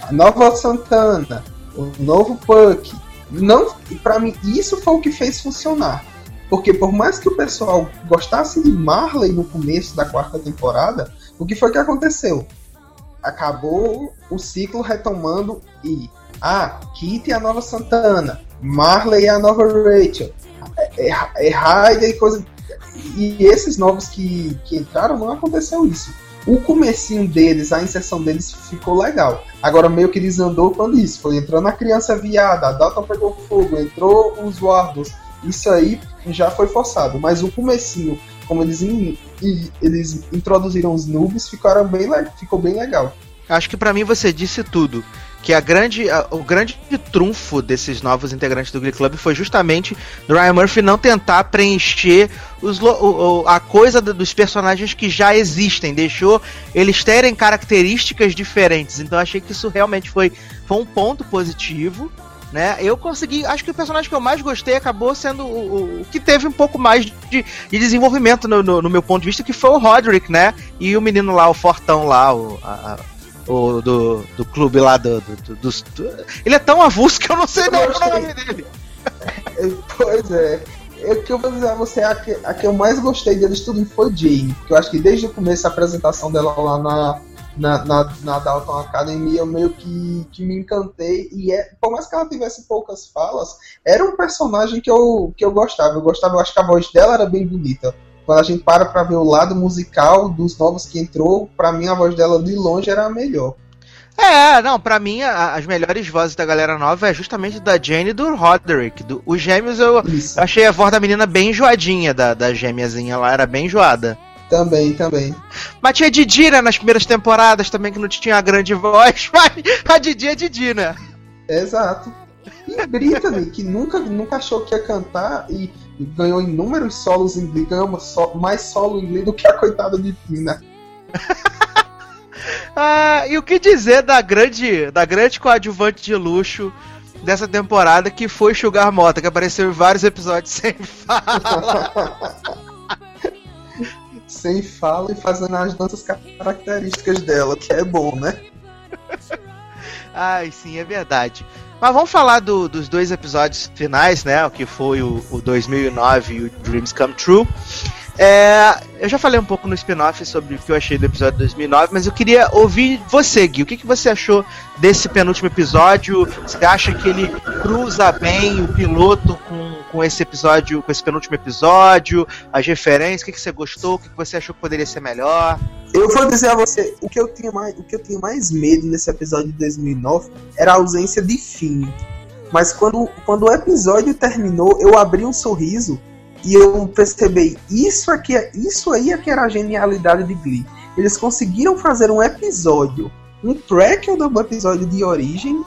a nova Santana, o novo Puck. Não, para mim isso foi o que fez funcionar. Porque por mais que o pessoal gostasse de Marley no começo da quarta temporada, o que foi que aconteceu? Acabou o ciclo retomando e ah, Kitty é a nova Santana, Marley é a nova Rachel, é, é, é e coisa. E esses novos que, que entraram não aconteceu isso. O comecinho deles, a inserção deles ficou legal. Agora meio que desandou quando isso. Foi entrando a criança viada, a Dalton pegou fogo, entrou os Wardos. Isso aí já foi forçado. Mas o comecinho, como eles, in, eles introduziram os noobs, ficaram bem, ficou bem legal. Acho que para mim você disse tudo que a grande, a, o grande trunfo desses novos integrantes do Glee Club foi justamente Ryan Murphy não tentar preencher os, o, a coisa dos personagens que já existem, deixou eles terem características diferentes. Então achei que isso realmente foi, foi um ponto positivo. Né? Eu consegui, acho que o personagem que eu mais gostei acabou sendo o, o que teve um pouco mais de, de desenvolvimento no, no, no, meu ponto de vista, que foi o Roderick, né? E o menino lá, o Fortão lá, o, a, o, do, do clube lá do, do, do, do, Ele é tão avulso que eu não sei nem o nome dele. pois é. O que eu vou dizer a você, a que, a que eu mais gostei deles tudo foi Jane. Porque eu acho que desde o começo da apresentação dela lá na, na, na, na Dalton Academy, eu meio que, que me encantei. E é, por mais que ela tivesse poucas falas, era um personagem que eu, que eu gostava. Eu gostava, eu acho que a voz dela era bem bonita quando a gente para pra ver o lado musical dos novos que entrou, pra mim a voz dela de longe era a melhor. É, não, pra mim a, as melhores vozes da galera nova é justamente da Jane e do Roderick. Do, os gêmeos eu, eu, achei a voz da menina bem enjoadinha, da, da gêmeazinha lá, era bem enjoada. Também, também. Mas tinha Didira nas primeiras temporadas também, que não tinha a grande voz, mas a Didi é Didi, né? Exato. E Brittany, que nunca, nunca achou que ia cantar e ganhou inúmeros solos em Glee, ganhou so, mais solo em Glee do que a coitada de Tina. ah, e o que dizer da grande, da grande coadjuvante de luxo dessa temporada que foi Sugar Mota, que apareceu em vários episódios sem fala. sem fala e fazendo as danças características dela, que é bom, né? Ai, sim, é verdade. Mas vamos falar do, dos dois episódios finais, né? O que foi o, o 2009 e o Dreams Come True. É, eu já falei um pouco no spin-off sobre o que eu achei do episódio 2009, mas eu queria ouvir você, Gui. O que, que você achou desse penúltimo episódio? Você acha que ele cruza bem o piloto com, com esse episódio, com esse penúltimo episódio? As referências? O que, que você gostou? O que, que você achou que poderia ser melhor? Eu vou dizer a você, o que eu tinha mais, o que eu tinha mais medo nesse episódio de 2009 era a ausência de fim. Mas quando, quando o episódio terminou, eu abri um sorriso e eu percebi, isso aqui, isso aí é que era a genialidade de Glee. Eles conseguiram fazer um episódio, um prequel do episódio de origem,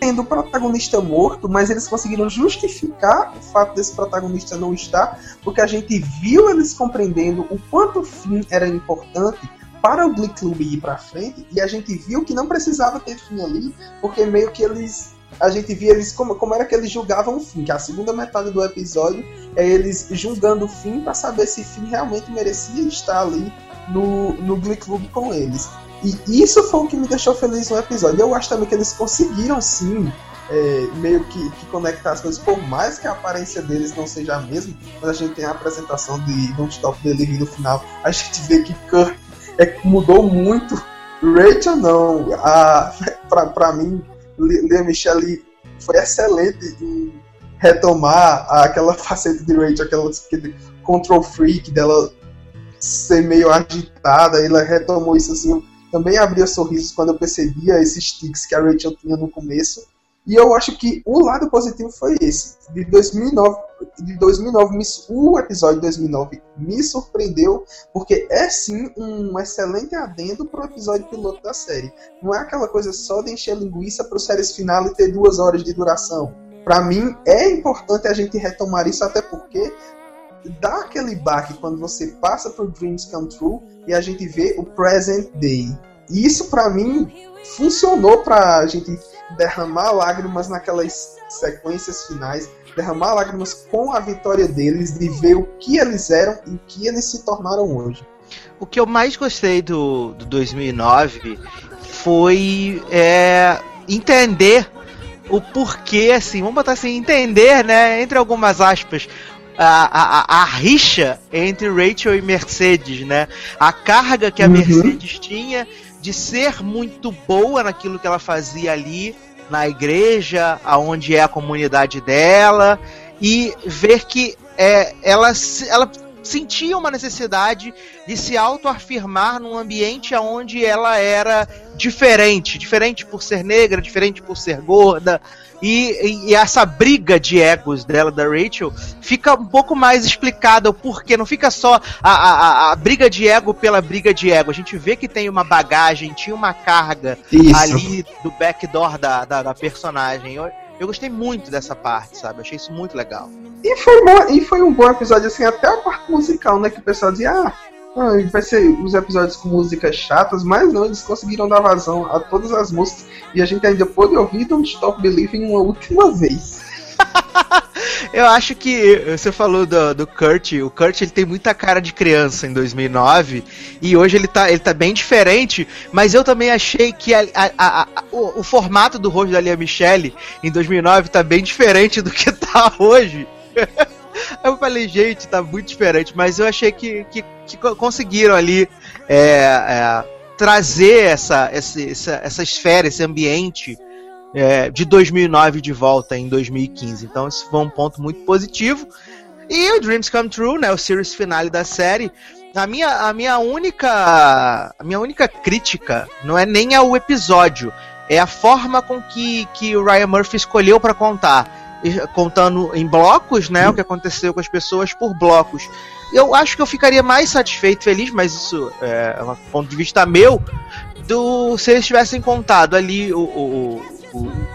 tendo o protagonista morto, mas eles conseguiram justificar o fato desse protagonista não estar, porque a gente viu eles compreendendo o quanto o fim era importante para o Glee Club ir para frente, e a gente viu que não precisava ter fim ali, porque meio que eles a gente via eles como, como era que eles julgavam o fim, que a segunda metade do episódio é eles julgando o fim para saber se fim realmente merecia estar ali no, no Glee Club com eles. E isso foi o que me deixou feliz no episódio. Eu acho também que eles conseguiram sim é, meio que, que, conectar as coisas, por mais que a aparência deles não seja a mesma, mas a gente tem a apresentação de Don't Stop Believing no final, a gente vê que Kurt é, mudou muito. Rachel não. A, pra, pra mim, Lea Michelle foi excelente em retomar aquela faceta de Rachel, aquela control freak dela ser meio agitada, ela retomou isso assim. Também abria sorrisos quando eu percebia esses tics que a Rachel tinha no começo. E eu acho que o lado positivo foi esse. De 2009, de 2009 o episódio de 2009 me surpreendeu, porque é sim um excelente adendo para o episódio piloto da série. Não é aquela coisa só de encher linguiça para o séries final e ter duas horas de duração. Para mim é importante a gente retomar isso, até porque dá aquele baque quando você passa por Dreams Come True e a gente vê o present day. E isso para mim funcionou para a gente derramar lágrimas naquelas sequências finais, derramar lágrimas com a vitória deles, de ver o que eles eram e o que eles se tornaram hoje. O que eu mais gostei do, do 2009 foi é, entender o porquê, assim, vamos botar assim, entender, né, entre algumas aspas, a, a, a, rixa entre Rachel e Mercedes, né? A carga que a Uhum. Mercedes tinha de ser muito boa naquilo que ela fazia ali na igreja, aonde é a comunidade dela, e ver que é, ela, se- ela sentia uma necessidade de se autoafirmar num ambiente onde ela era diferente, diferente por ser negra, diferente por ser gorda, e, e- essa briga de egos dela, da Rachel, fica um pouco mais explicada o porquê. Não fica só a, a, a- a briga de ego pela briga de ego. A gente vê que tem uma bagagem, tinha uma carga Isso. ali do backdoor da, da, da personagem. Eu, gostei muito dessa parte, sabe? Achei isso muito legal. E foi, bom, e foi um bom episódio, assim, até a parte musical, né? Que o pessoal dizia, ah, ah, vai ser os episódios com músicas chatas, mas não, eles conseguiram dar vazão a todas as músicas. E a gente ainda pôde ouvir Don't Stop Believing uma última vez. Eu acho que você falou do, do Kurt, o Kurt ele tem muita cara de criança em 2009 e hoje ele tá, ele tá bem diferente, mas eu também achei que a- a- a- o, o formato do rosto da Lia Michele em 2009 tá bem diferente do que tá hoje. Eu falei, gente, tá muito diferente, mas eu achei que, que, que co- conseguiram ali é, é, trazer essa, essa, essa esfera, esse ambiente é, de 2009 de volta em 2015. Então, isso foi um ponto muito positivo. E o Dreams Come True, né, o series finale da série. A minha, a minha única a minha única crítica não é nem ao episódio, é a forma com que, que o Ryan Murphy escolheu para contar, contando em blocos, né, o que aconteceu com as pessoas por blocos. Eu acho que eu ficaria mais satisfeito, feliz, mas isso é um ponto de vista meu, do se eles tivessem contado ali o, o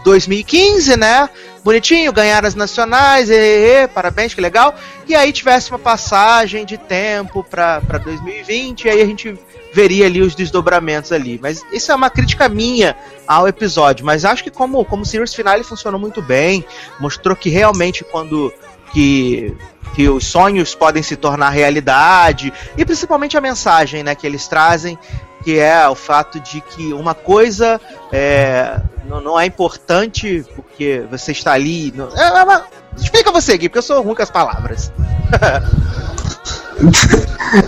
2015, né? Bonitinho, ganhar as nacionais, e, e, e, parabéns, que legal. E aí tivesse uma passagem de tempo pra 2020, e aí a gente veria ali os desdobramentos ali. Mas isso é uma crítica minha ao episódio. Mas acho que como, como series finale funcionou muito bem, mostrou que realmente quando que que os sonhos podem se tornar realidade e principalmente a mensagem né, que eles trazem que é o fato de que uma coisa é, não, não é importante porque você está ali. é- é explica você, Gui, porque eu sou ruim com as palavras.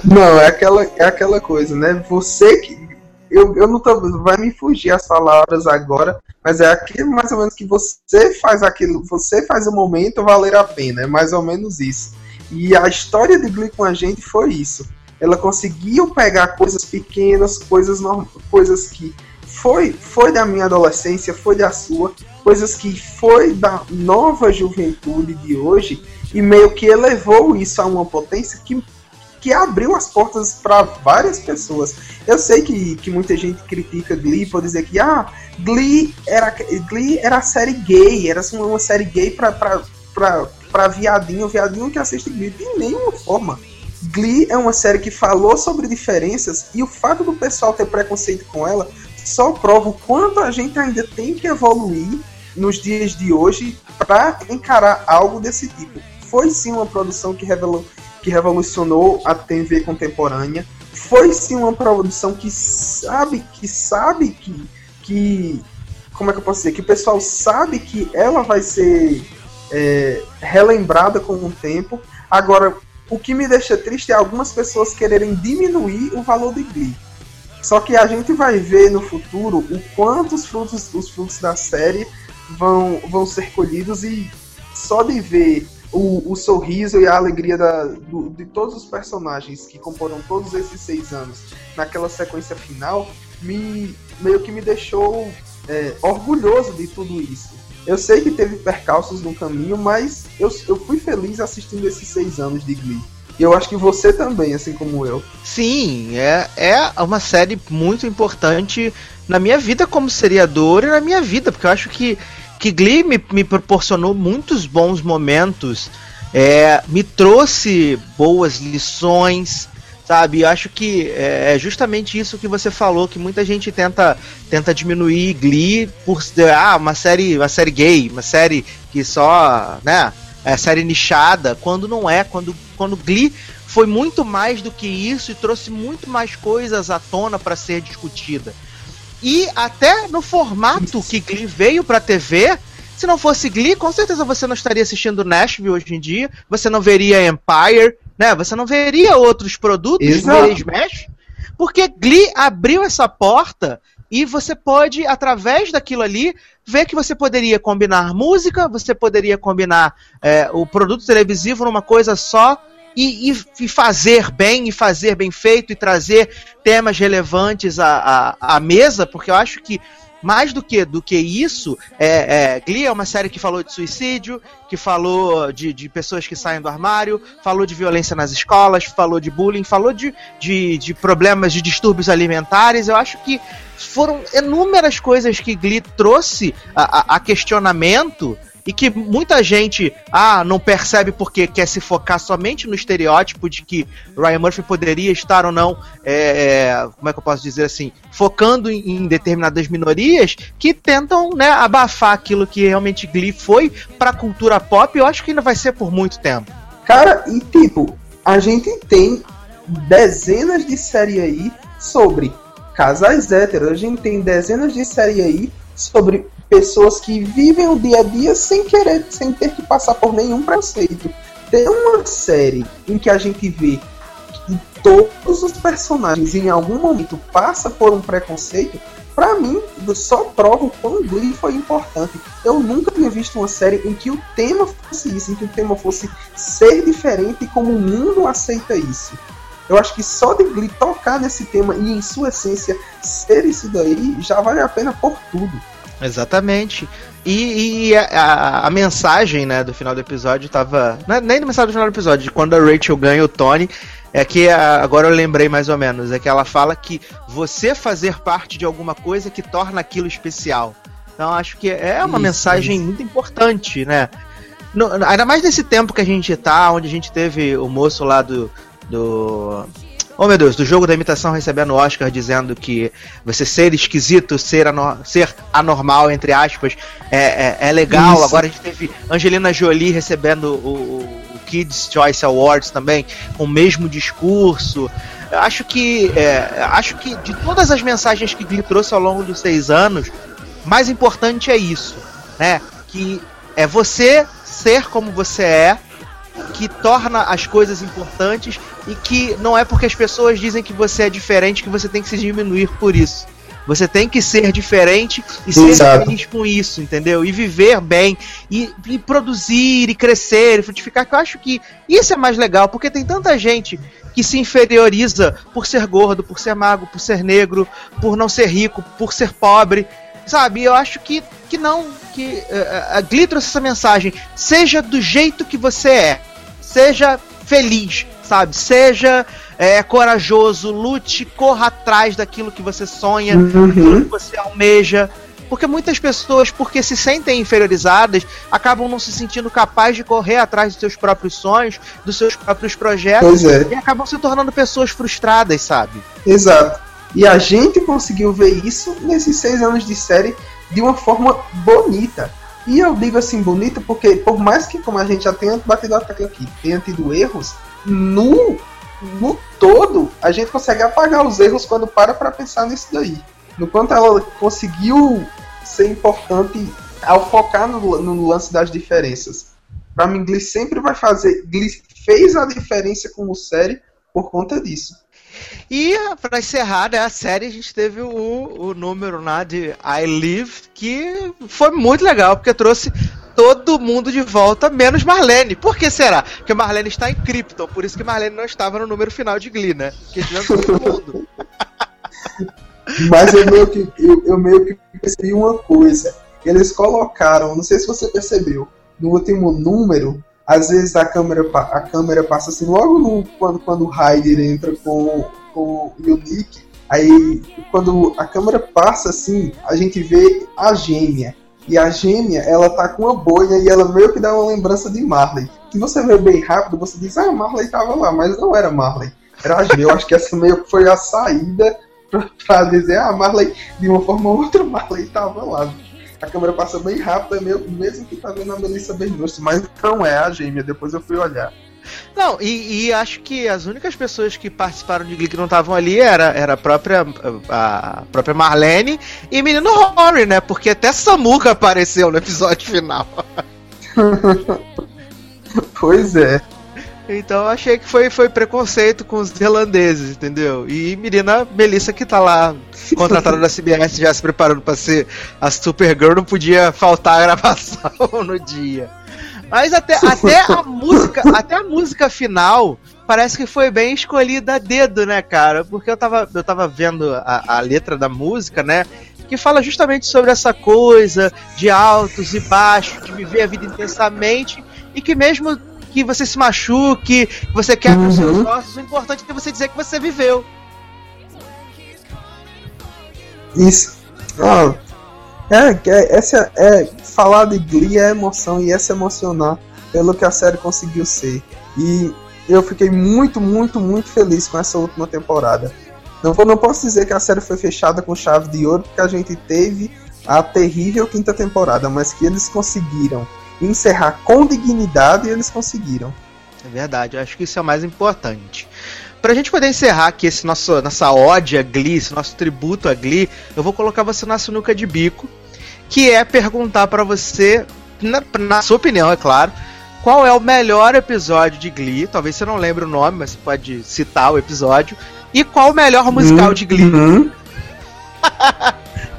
Não, é aquela, é aquela coisa, né? Você que. Eu, eu não tô. Vai me fugir as palavras agora, mas é aquilo mais ou menos que você faz aquilo, você faz o momento valer a pena, é mais ou menos isso. E a história de Glee com a gente foi isso. Ela conseguiu pegar coisas pequenas, coisas, norm- coisas que foi, foi da minha adolescência, foi da sua, coisas que foi da nova juventude de hoje, e meio que elevou isso a uma potência que que abriu as portas para várias pessoas. Eu sei que, que muita gente critica Glee por dizer que ah, Glee era Glee era série gay, era assim, uma série gay pra viadinho, viadinho que assiste Glee. De nenhuma forma. Glee é uma série que falou sobre diferenças e o fato do pessoal ter preconceito com ela só prova o quanto a gente ainda tem que evoluir nos dias de hoje para encarar algo desse tipo. Foi sim uma produção que revelou que revolucionou a TV contemporânea. Foi sim uma produção que sabe que sabe que que como é que eu posso dizer que o pessoal sabe que ela vai ser é, relembrada com o tempo. Agora, o que me deixa triste é algumas pessoas quererem diminuir o valor de Glee. Só que a gente vai ver no futuro o quanto os frutos, os frutos da série vão, vão ser colhidos e só de ver o, o sorriso e a alegria da, do- de todos os personagens que comporam todos esses seis anos naquela sequência final me meio que me deixou é, orgulhoso de tudo isso. Eu sei que teve percalços no caminho, mas eu, eu fui feliz assistindo esses seis anos de Glee. E eu acho que você também, assim como eu. Sim, é, é uma série muito importante na minha vida como seriador e na minha vida, porque eu acho que, que Glee me, me proporcionou muitos bons momentos, é, me trouxe boas lições, sabe? Eu acho que é é justamente isso que você falou, que muita gente tenta, tenta diminuir Glee por ah, uma série, uma série gay, uma série que só, né, é série nichada, quando não é, quando, quando Glee foi muito mais do que isso e trouxe muito mais coisas à tona para ser discutida. E até no formato que Glee veio pra TV, Se não fosse Glee, com certeza você não estaria assistindo Nashville hoje em dia, você não veria Empire, né? Você não veria outros produtos, Exato. veria Smash, porque Glee abriu essa porta e você pode, através daquilo ali, ver que você poderia combinar música, você poderia combinar é, o produto televisivo numa coisa só e, e- e fazer bem, e fazer bem feito, e trazer temas relevantes à, à, à mesa, porque eu acho que mais do que, do que isso, é, é, Glee é uma série que falou de suicídio, que falou de, de pessoas que saem do armário, falou de violência nas escolas, falou de bullying, falou de, de, de problemas de distúrbios alimentares. Eu acho que foram inúmeras coisas que Glee trouxe a, a- a questionamento e que muita gente ah, não percebe porque quer se focar somente no estereótipo de que Ryan Murphy poderia estar ou não, é, é, como é que eu posso dizer assim, focando em, em determinadas minorias que tentam né, abafar aquilo que realmente Glee foi pra cultura pop. e Eu acho que ainda vai ser por muito tempo. Cara, e tipo, a gente tem dezenas de séries aí sobre casais héteros, a gente tem dezenas de séries aí sobre pessoas que vivem o dia a dia sem querer, sem ter que passar por nenhum preconceito. Tem uma série em que a gente vê que todos os personagens em algum momento passam por um preconceito, pra mim só prova o quão Glee foi importante. Eu nunca tinha visto uma série em que o tema fosse isso, em que o tema fosse ser diferente e como o mundo aceita isso. Eu acho que só de Glee tocar nesse tema e em sua essência ser isso daí já vale a pena por tudo. Exatamente. E, e a, a- mensagem né, do final do episódio tava. Não é nem da mensagem do final do episódio, de quando a Rachel ganha o Tony. É que a- agora eu lembrei mais ou menos. É que ela fala que você fazer parte de alguma coisa que torna aquilo especial. Então acho que é uma Isso, mensagem isso. muito importante, né? No- ainda mais nesse tempo que a gente tá, onde a gente teve o moço lá do. do Oh meu Deus, do jogo da imitação recebendo o Oscar dizendo que você ser esquisito, ser, ano- ser anormal, entre aspas, é, é, é legal. Isso. Agora a gente teve Angelina Jolie recebendo o, o- o Kids Choice Awards também, com o mesmo discurso. Eu acho que. é, acho que de todas as mensagens que Glee trouxe ao longo dos seis anos, mais importante é isso, né? Que é você ser como você é, que torna as coisas importantes e que não é porque as pessoas dizem que você é diferente que você tem que se diminuir por isso. Você tem que ser diferente e ser Exato. feliz com isso, entendeu? E viver bem, e, e produzir, e crescer, e frutificar, que eu acho que isso é mais legal, porque tem tanta gente que se inferioriza por ser gordo, por ser magro, por ser negro, por não ser rico, por ser pobre, sabe? Eu acho que, que não, que eh, a Glee trouxe essa mensagem. Seja do jeito que você é, seja feliz, sabe? Seja eh, corajoso, lute, corra atrás daquilo que você sonha, daquilo Uhum. que você almeja. Porque muitas pessoas, porque se sentem inferiorizadas, acabam não se sentindo capazes de correr atrás dos seus próprios sonhos, dos seus próprios projetos, é. e acabam se tornando pessoas frustradas, sabe? Exato. E a gente conseguiu ver isso nesses seis anos de série de uma forma bonita. E eu digo assim, bonita, porque por mais que, como a gente já tenha batido a tecla aqui, tenha tido erros, no, no todo, a gente consegue apagar os erros quando para pra pensar nisso daí. No quanto ela conseguiu ser importante ao focar no, no lance das diferenças. Pra mim, Glee sempre vai fazer. Glee fez a diferença como série por conta disso. E pra encerrar né, a série, a gente teve o, o número lá de I Live, que foi muito legal, porque trouxe todo mundo de volta, menos Marlene. Por que será? Porque Marlene está em Krypton, por isso que Marlene não estava no número final de Glee, né? Tivemos todo mundo. Mas eu meio que, eu, eu meio que percebi uma coisa. Eles colocaram, não sei se você percebeu, no último número, às vezes a câmera, a câmera passa assim, logo no, quando, quando o Ryder entra com, com o Nick, aí quando a câmera passa assim, a gente vê a gêmea. E a gêmea, ela tá com uma boina e ela meio que dá uma lembrança de Marley. Se você vê bem rápido, você diz, ah, Marley tava lá, mas não era Marley. Era a gêmea. Eu acho que essa meio que foi a saída pra, pra dizer, ah, Marley, de uma forma ou outra, Marley tava lá. A câmera passa bem rápido, é meio, mesmo que tá vendo a Melissa Benoist, mas não é a gêmea, depois eu fui olhar. Não, e, e acho que as únicas pessoas que participaram de Glee que não estavam ali era, era a própria a própria Marlene e menino Rory, né? Porque até Samuka apareceu no episódio final. Pois é. Então achei que foi, foi preconceito com os irlandeses, entendeu? E menina Melissa que tá lá contratada da CBS já se preparando pra ser a Supergirl não podia faltar a gravação no dia. Mas até, até a música, até a música final parece que foi bem escolhida a dedo, né, cara? Porque eu tava, eu tava vendo a, a letra da música, né? Que fala justamente sobre essa coisa de altos e baixos, de viver a vida intensamente e que mesmo que você se machuque, que você quebre os seus Uhum. ossos, o importante é você dizer que você viveu. Isso. Ah, é, é, essa é falar de Glee é emoção e é se emocionar pelo que a série conseguiu ser. E eu fiquei muito, muito, muito feliz com essa última temporada. Não, não posso dizer que a série foi fechada com chave de ouro, porque a gente teve a terrível quinta temporada, mas que eles conseguiram encerrar com dignidade e eles conseguiram. É verdade, eu acho que isso é o mais importante. Pra gente poder encerrar aqui esse nosso, nossa ode a Glee, esse nosso tributo a Glee, eu vou colocar você na sinuca de bico, que é perguntar pra você, na, na sua opinião, é claro, qual é o melhor episódio de Glee, talvez você não lembre o nome, mas você pode citar o episódio, e qual o melhor musical de Glee. Uhum.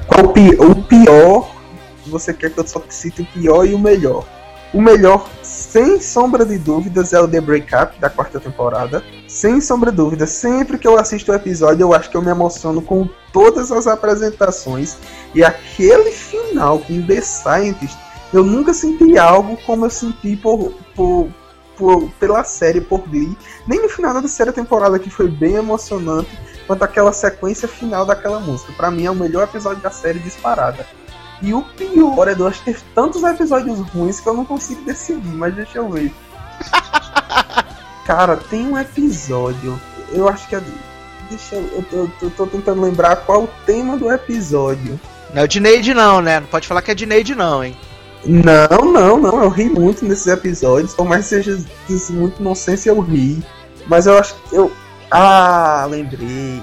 Qual o pi- o pior? Você quer que eu só cite o pior e o melhor? O melhor, sem sombra de dúvidas, é o The Breakup da quarta temporada. Sem sombra de dúvidas, sempre que eu assisto o episódio, eu acho que eu me emociono com todas as apresentações. E aquele final com The Scientist, eu nunca senti algo como eu senti por, por, por- pela série, por Glee. Nem no final da terceira temporada, que foi bem emocionante quanto aquela sequência final daquela música. Pra mim é o melhor episódio da série disparada. E o pior é de acho que teve tantos episódios ruins que eu não consigo decidir, mas deixa eu ver. Cara, tem um episódio, eu acho que é. Deixa eu. Eu tô, eu tô tentando lembrar qual o tema do episódio. Não é o Dineide não, né? Não pode falar que é Dineide não, hein? Não, não, não, eu ri muito nesses episódios, por mais que seja muito nonsense, eu ri. Mas eu acho que eu. Ah, lembrei.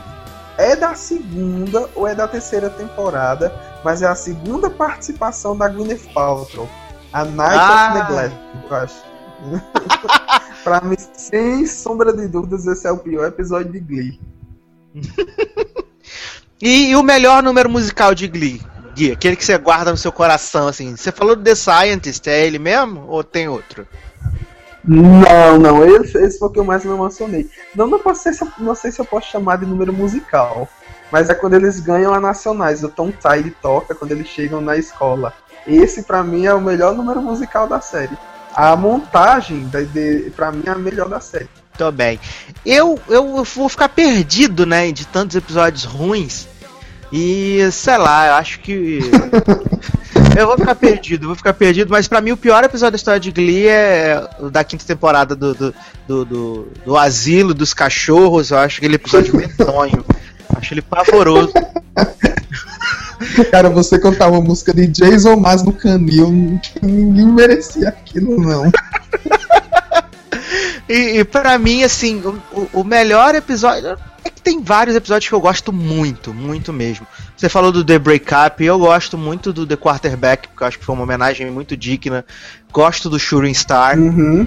É da segunda ou é da terceira temporada, mas é a segunda participação da Gwyneth Paltrow. A Night Ah. of Neglect, eu acho. pra mim, sem sombra de dúvidas, esse é o pior episódio de Glee. E, e o melhor número musical de Glee? Gui, aquele que você guarda no seu coração, assim. Você falou do The Scientist, é ele mesmo? Ou tem outro? Não, não, esse, esse foi o que eu mais me emocionei. Não, não, posso ser, não sei se eu posso chamar de número musical, mas é quando eles ganham a nacionais. O Tom Tide toca quando eles chegam na escola. Esse pra mim é o melhor número musical da série. A montagem, da, de, pra mim, é a melhor da série. Tô bem. Eu, eu vou ficar perdido, né, de tantos episódios ruins. E, sei lá, eu acho que. eu vou ficar perdido, vou ficar perdido, mas pra mim o pior episódio da história de Glee é o da quinta temporada do, do, do, do, do Asilo dos Cachorros. Eu acho aquele episódio medonho. Acho ele pavoroso. Cara, você cantar uma música de Jason Mas no canil, ninguém merecia aquilo, não. E, e para mim, assim, o, o- o melhor episódio. É que tem vários episódios que eu gosto muito, muito mesmo. Você falou do The Breakup, eu gosto muito do The Quarterback, porque eu acho que foi uma homenagem muito digna. Gosto do Shooting Star. Uhum.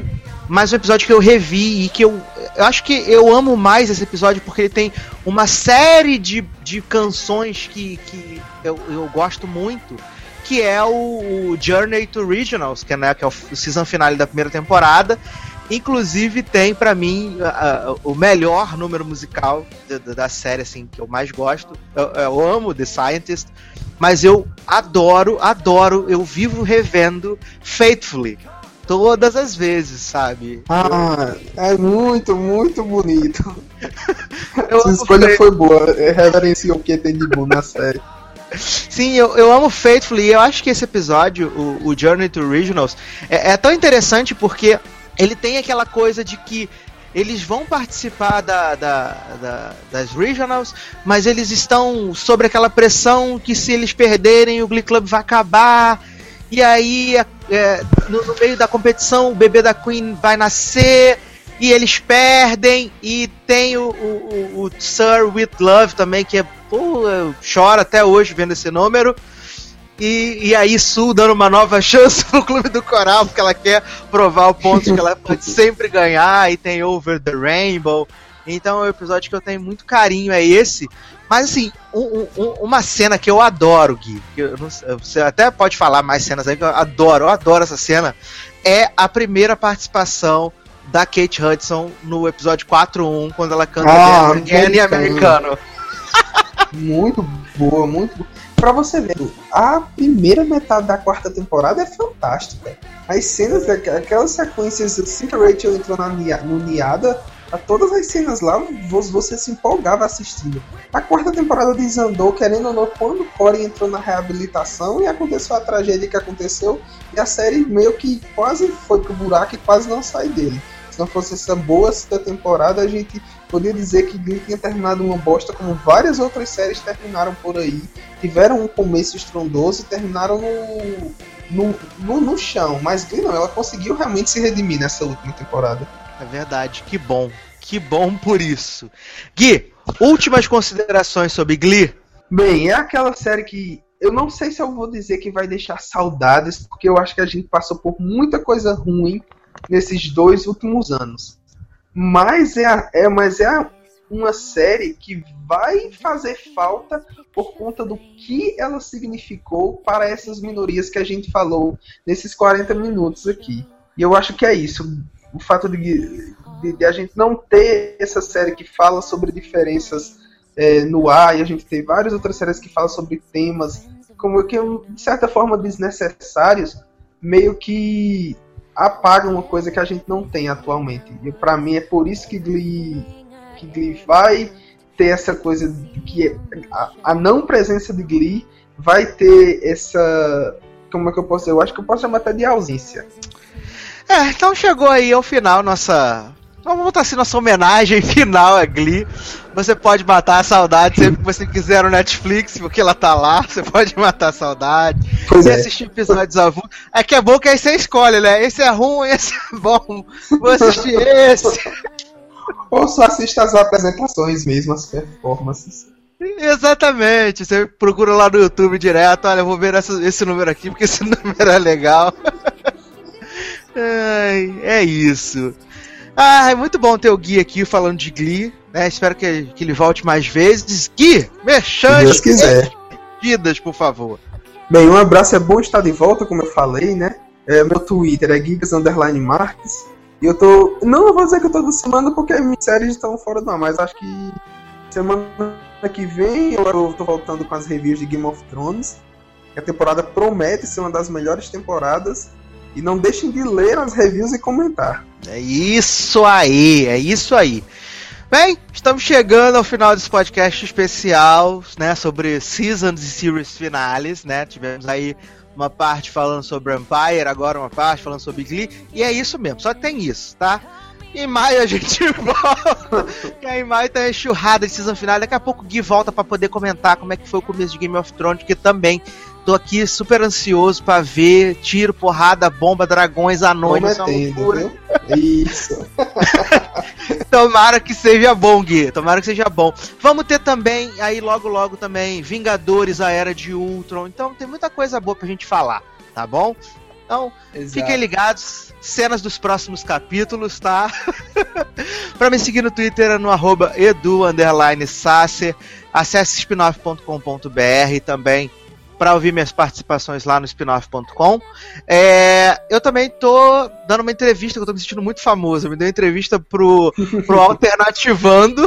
Mas um episódio que eu revi e que eu. Eu acho que eu amo mais esse episódio porque ele tem uma série de, de canções que, que eu, eu gosto muito. Que é o, o Journey to Regionals, que é, né, que é o, o season finale da primeira temporada. Inclusive tem pra mim a- a- o melhor número musical da, da- série, assim, que eu mais gosto. Eu, eu amo The Scientist, mas eu adoro, adoro, eu vivo revendo Faithfully todas as vezes, sabe? Ah, é muito, muito bonito. Eu amo escolha foi boa, é, reverencia o que tem de bom na série. Sim, eu, eu amo Faithfully e eu acho que esse episódio, o, o Journey to Regionals, é, é tão interessante porque ele tem aquela coisa de que eles vão participar da, da- da- das Regionals, mas eles estão sobre aquela pressão que se eles perderem o Glee Club vai acabar. E aí, é, no, no meio da competição, o bebê da Queen vai nascer. E eles perdem, e tem o, o, o Sir With Love também, que é. Pô, eu choro até hoje vendo esse número. E, e aí Sul dando uma nova chance pro Clube do Coral, porque ela quer provar o ponto que ela pode sempre ganhar, e tem Over the Rainbow. Então é um episódio que eu tenho muito carinho, é esse. Mas assim, um, um, uma cena que eu adoro, Gui, que eu não, você até pode falar mais cenas aí, que eu adoro, eu adoro essa cena, é a primeira participação da Kate Hudson no episódio 4.1, quando ela canta Ah, Again Americano. Muito boa, muito boa. Pra você ver, a primeira metade da quarta temporada é fantástica. As cenas, aqu- aquelas sequências assim que a Rachel entrou na no Niada, a todas as cenas lá, vo- você se empolgava assistindo. A quarta temporada desandou, querendo ou não, quando Corey entrou na reabilitação e aconteceu a tragédia que aconteceu, e a série meio que quase foi pro buraco e quase não sai dele. Se não fosse essa boa temporada, a gente poderia dizer que Glee tinha terminado uma bosta como várias outras séries terminaram por aí. Tiveram um começo estrondoso e terminaram no, no, no, no chão. Mas Glee não, ela conseguiu realmente se redimir nessa última temporada. É verdade, que bom. Que bom por isso. Gui, últimas considerações sobre Glee? Bem, é aquela série que eu não sei se eu vou dizer que vai deixar saudades, porque eu acho que a gente passou por muita coisa ruim nesses dois últimos anos. Mas é, é, mas é uma série que vai fazer falta por conta do que ela significou para essas minorias que a gente falou nesses 40 minutos aqui. E eu acho que é isso. O fato de, de- de a gente não ter essa série que fala sobre diferenças é, no ar, e a gente tem várias outras séries que falam sobre temas, como que, de certa forma, desnecessários, meio que apagam uma coisa que a gente não tem atualmente. E para mim é por isso que Glee, que Glee vai ter essa coisa que a, a não presença de Glee vai ter essa. Como é que eu posso? Eu acho que eu posso chamar até de ausência. É, então chegou aí ao final nossa. Vamos botar assim, nossa homenagem final a Glee. Você pode matar a saudade sempre que você quiser no Netflix, porque ela tá lá. Você pode matar a saudade. Pois Você é. assistir episódios avulsos. É que é bom que aí você escolhe, né? Esse é ruim, esse é bom. Vou assistir esse. Ou só assista as apresentações mesmo, as performances. Exatamente. Você procura lá no YouTube direto. Olha, eu vou ver essa- esse número aqui, porque esse número é legal. Ai, é isso. Ah, é muito bom ter o Gui aqui falando de Glee. Né? Espero que, que ele volte mais vezes. Gui, merchan Deus quiser. despedidas, por favor. Bem, um abraço, é bom estar de volta, como eu falei, né? É, meu Twitter é Gigas Underline Marques. E eu tô. Não eu vou dizer que eu tô semana porque as minhas séries estão fora do ar, mas acho que semana que vem eu tô voltando com as reviews de Game of Thrones. A temporada promete ser uma das melhores temporadas. E não deixem de ler as reviews e comentar. É isso aí, é isso aí. Bem, estamos chegando ao final desse podcast especial, né, sobre seasons e series finales, né? Tivemos aí uma parte falando sobre Empire, agora uma parte falando sobre Glee, e é isso mesmo, só tem isso, tá? Em maio a gente volta. Aí, em maio a enxurrada de season final. Daqui a pouco o Gui volta pra poder comentar como é que foi o começo de Game of Thrones, que também tô aqui super ansioso pra ver tiro, porrada, bomba, dragões, anões, Prometendo, loucura. Isso. Tomara que seja bom, Gui. Tomara que seja bom. Vamos ter também, aí logo logo também, Vingadores, a Era de Ultron. Então tem muita coisa boa pra gente falar, tá bom? Então, Exato. fiquem ligados. Cenas dos próximos capítulos, tá? pra me seguir no Twitter é no arroba edu, underline, Sasser. Acesse spinoff.com.br também para ouvir minhas participações lá no spinoff.com. É, eu também tô dando uma entrevista que eu tô me sentindo muito famoso. Eu me dei uma entrevista pro, pro Alternativando,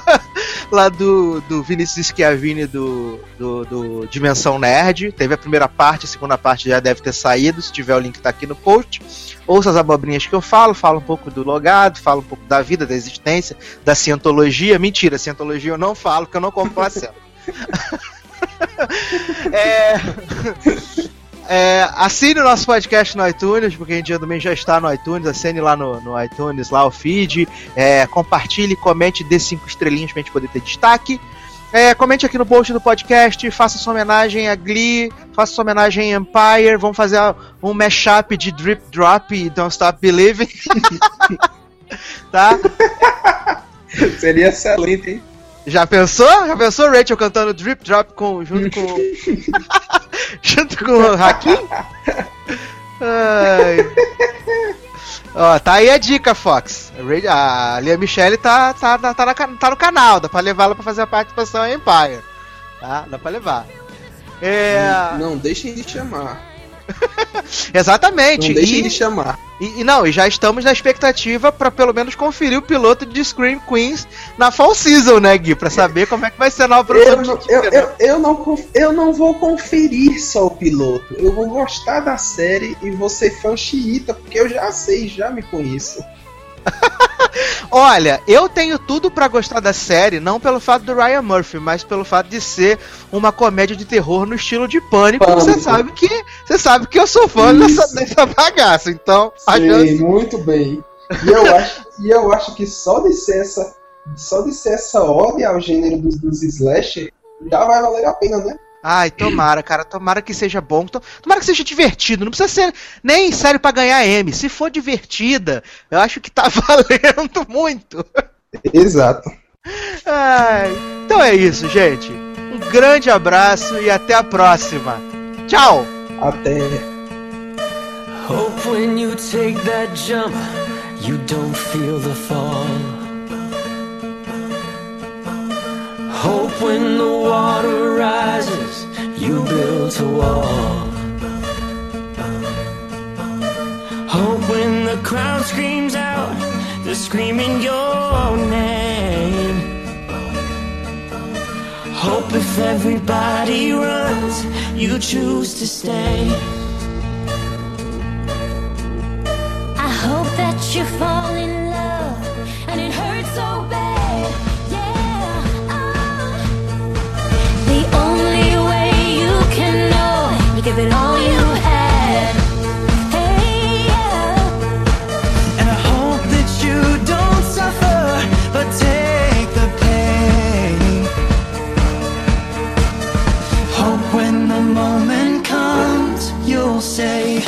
lá do, do Vinícius Schiavini do, do, do Dimensão Nerd. Teve a primeira parte, a segunda parte já deve ter saído. Se tiver, o link tá aqui no post. Ouça as abobrinhas que eu falo, falo um pouco do logado, falo um pouco da vida, da existência, da cientologia. Mentira, cientologia eu não falo, porque eu não compro placenta. é, é, assine o nosso podcast no iTunes, porque a gente também já está no iTunes. Assine lá no, no iTunes, lá o feed. É, compartilhe, comente, dê cinco estrelinhas pra gente poder ter destaque. É, comente aqui no post do podcast, faça sua homenagem a Glee, faça sua homenagem a Empire. Vamos fazer um mashup de Drip Drop e Don't Stop Believing. Tá? Seria excelente, hein? Já pensou? Já pensou Rachel cantando Drip Drop com, junto com. junto com o Hakim? Ai. Ó, tá aí a dica, Fox. A Lia Michelle tá, tá, tá, tá, na tá no canal, dá pra levá-la pra fazer a participação em Empire. Tá? Dá pra levar. É. Não deixem de chamar. Exatamente. Não deixem E- de chamar. E, e não, e já estamos na expectativa pra pelo menos conferir o piloto de Scream Queens na Fall Season, né, Gui? Pra saber como é que vai ser a nova produção. Eu, não- eu, eu, eu, não, eu não vou conferir só o piloto. Eu vou gostar da série e vou ser fã xiita, porque eu já sei, já me conheço. Olha, eu tenho tudo pra gostar da série, não pelo fato do Ryan Murphy, mas pelo fato de ser uma comédia de terror no estilo de pânico. Você sabe que você sabe que eu sou fã dessa, Isso. dessa bagaça, então Sei, chance- muito bem. E eu acho, e eu acho que só de ser essa, só de ser essa ode ao gênero dos, dos slasher, já vai valer a pena, né? Ai, tomara, cara, tomara que seja bom, to- tomara que seja divertido. Não precisa ser nem sério pra ganhar M. Se for divertida, eu acho que tá valendo muito. Exato. Ai, então é isso, gente. Um grande abraço e até a próxima. Tchau! Até. Hope when you take that jump, you don't feel the fall. Hope when the water rises, you build a wall. Hope when the crowd screams out, they're screaming your name. Hope if everybody runs, you choose to stay. I hope that you fall in love and it hurts so bad. Give it all you had. Hey, yeah. And I hope that you don't suffer, but take the pain. Hope when the moment comes, you'll say,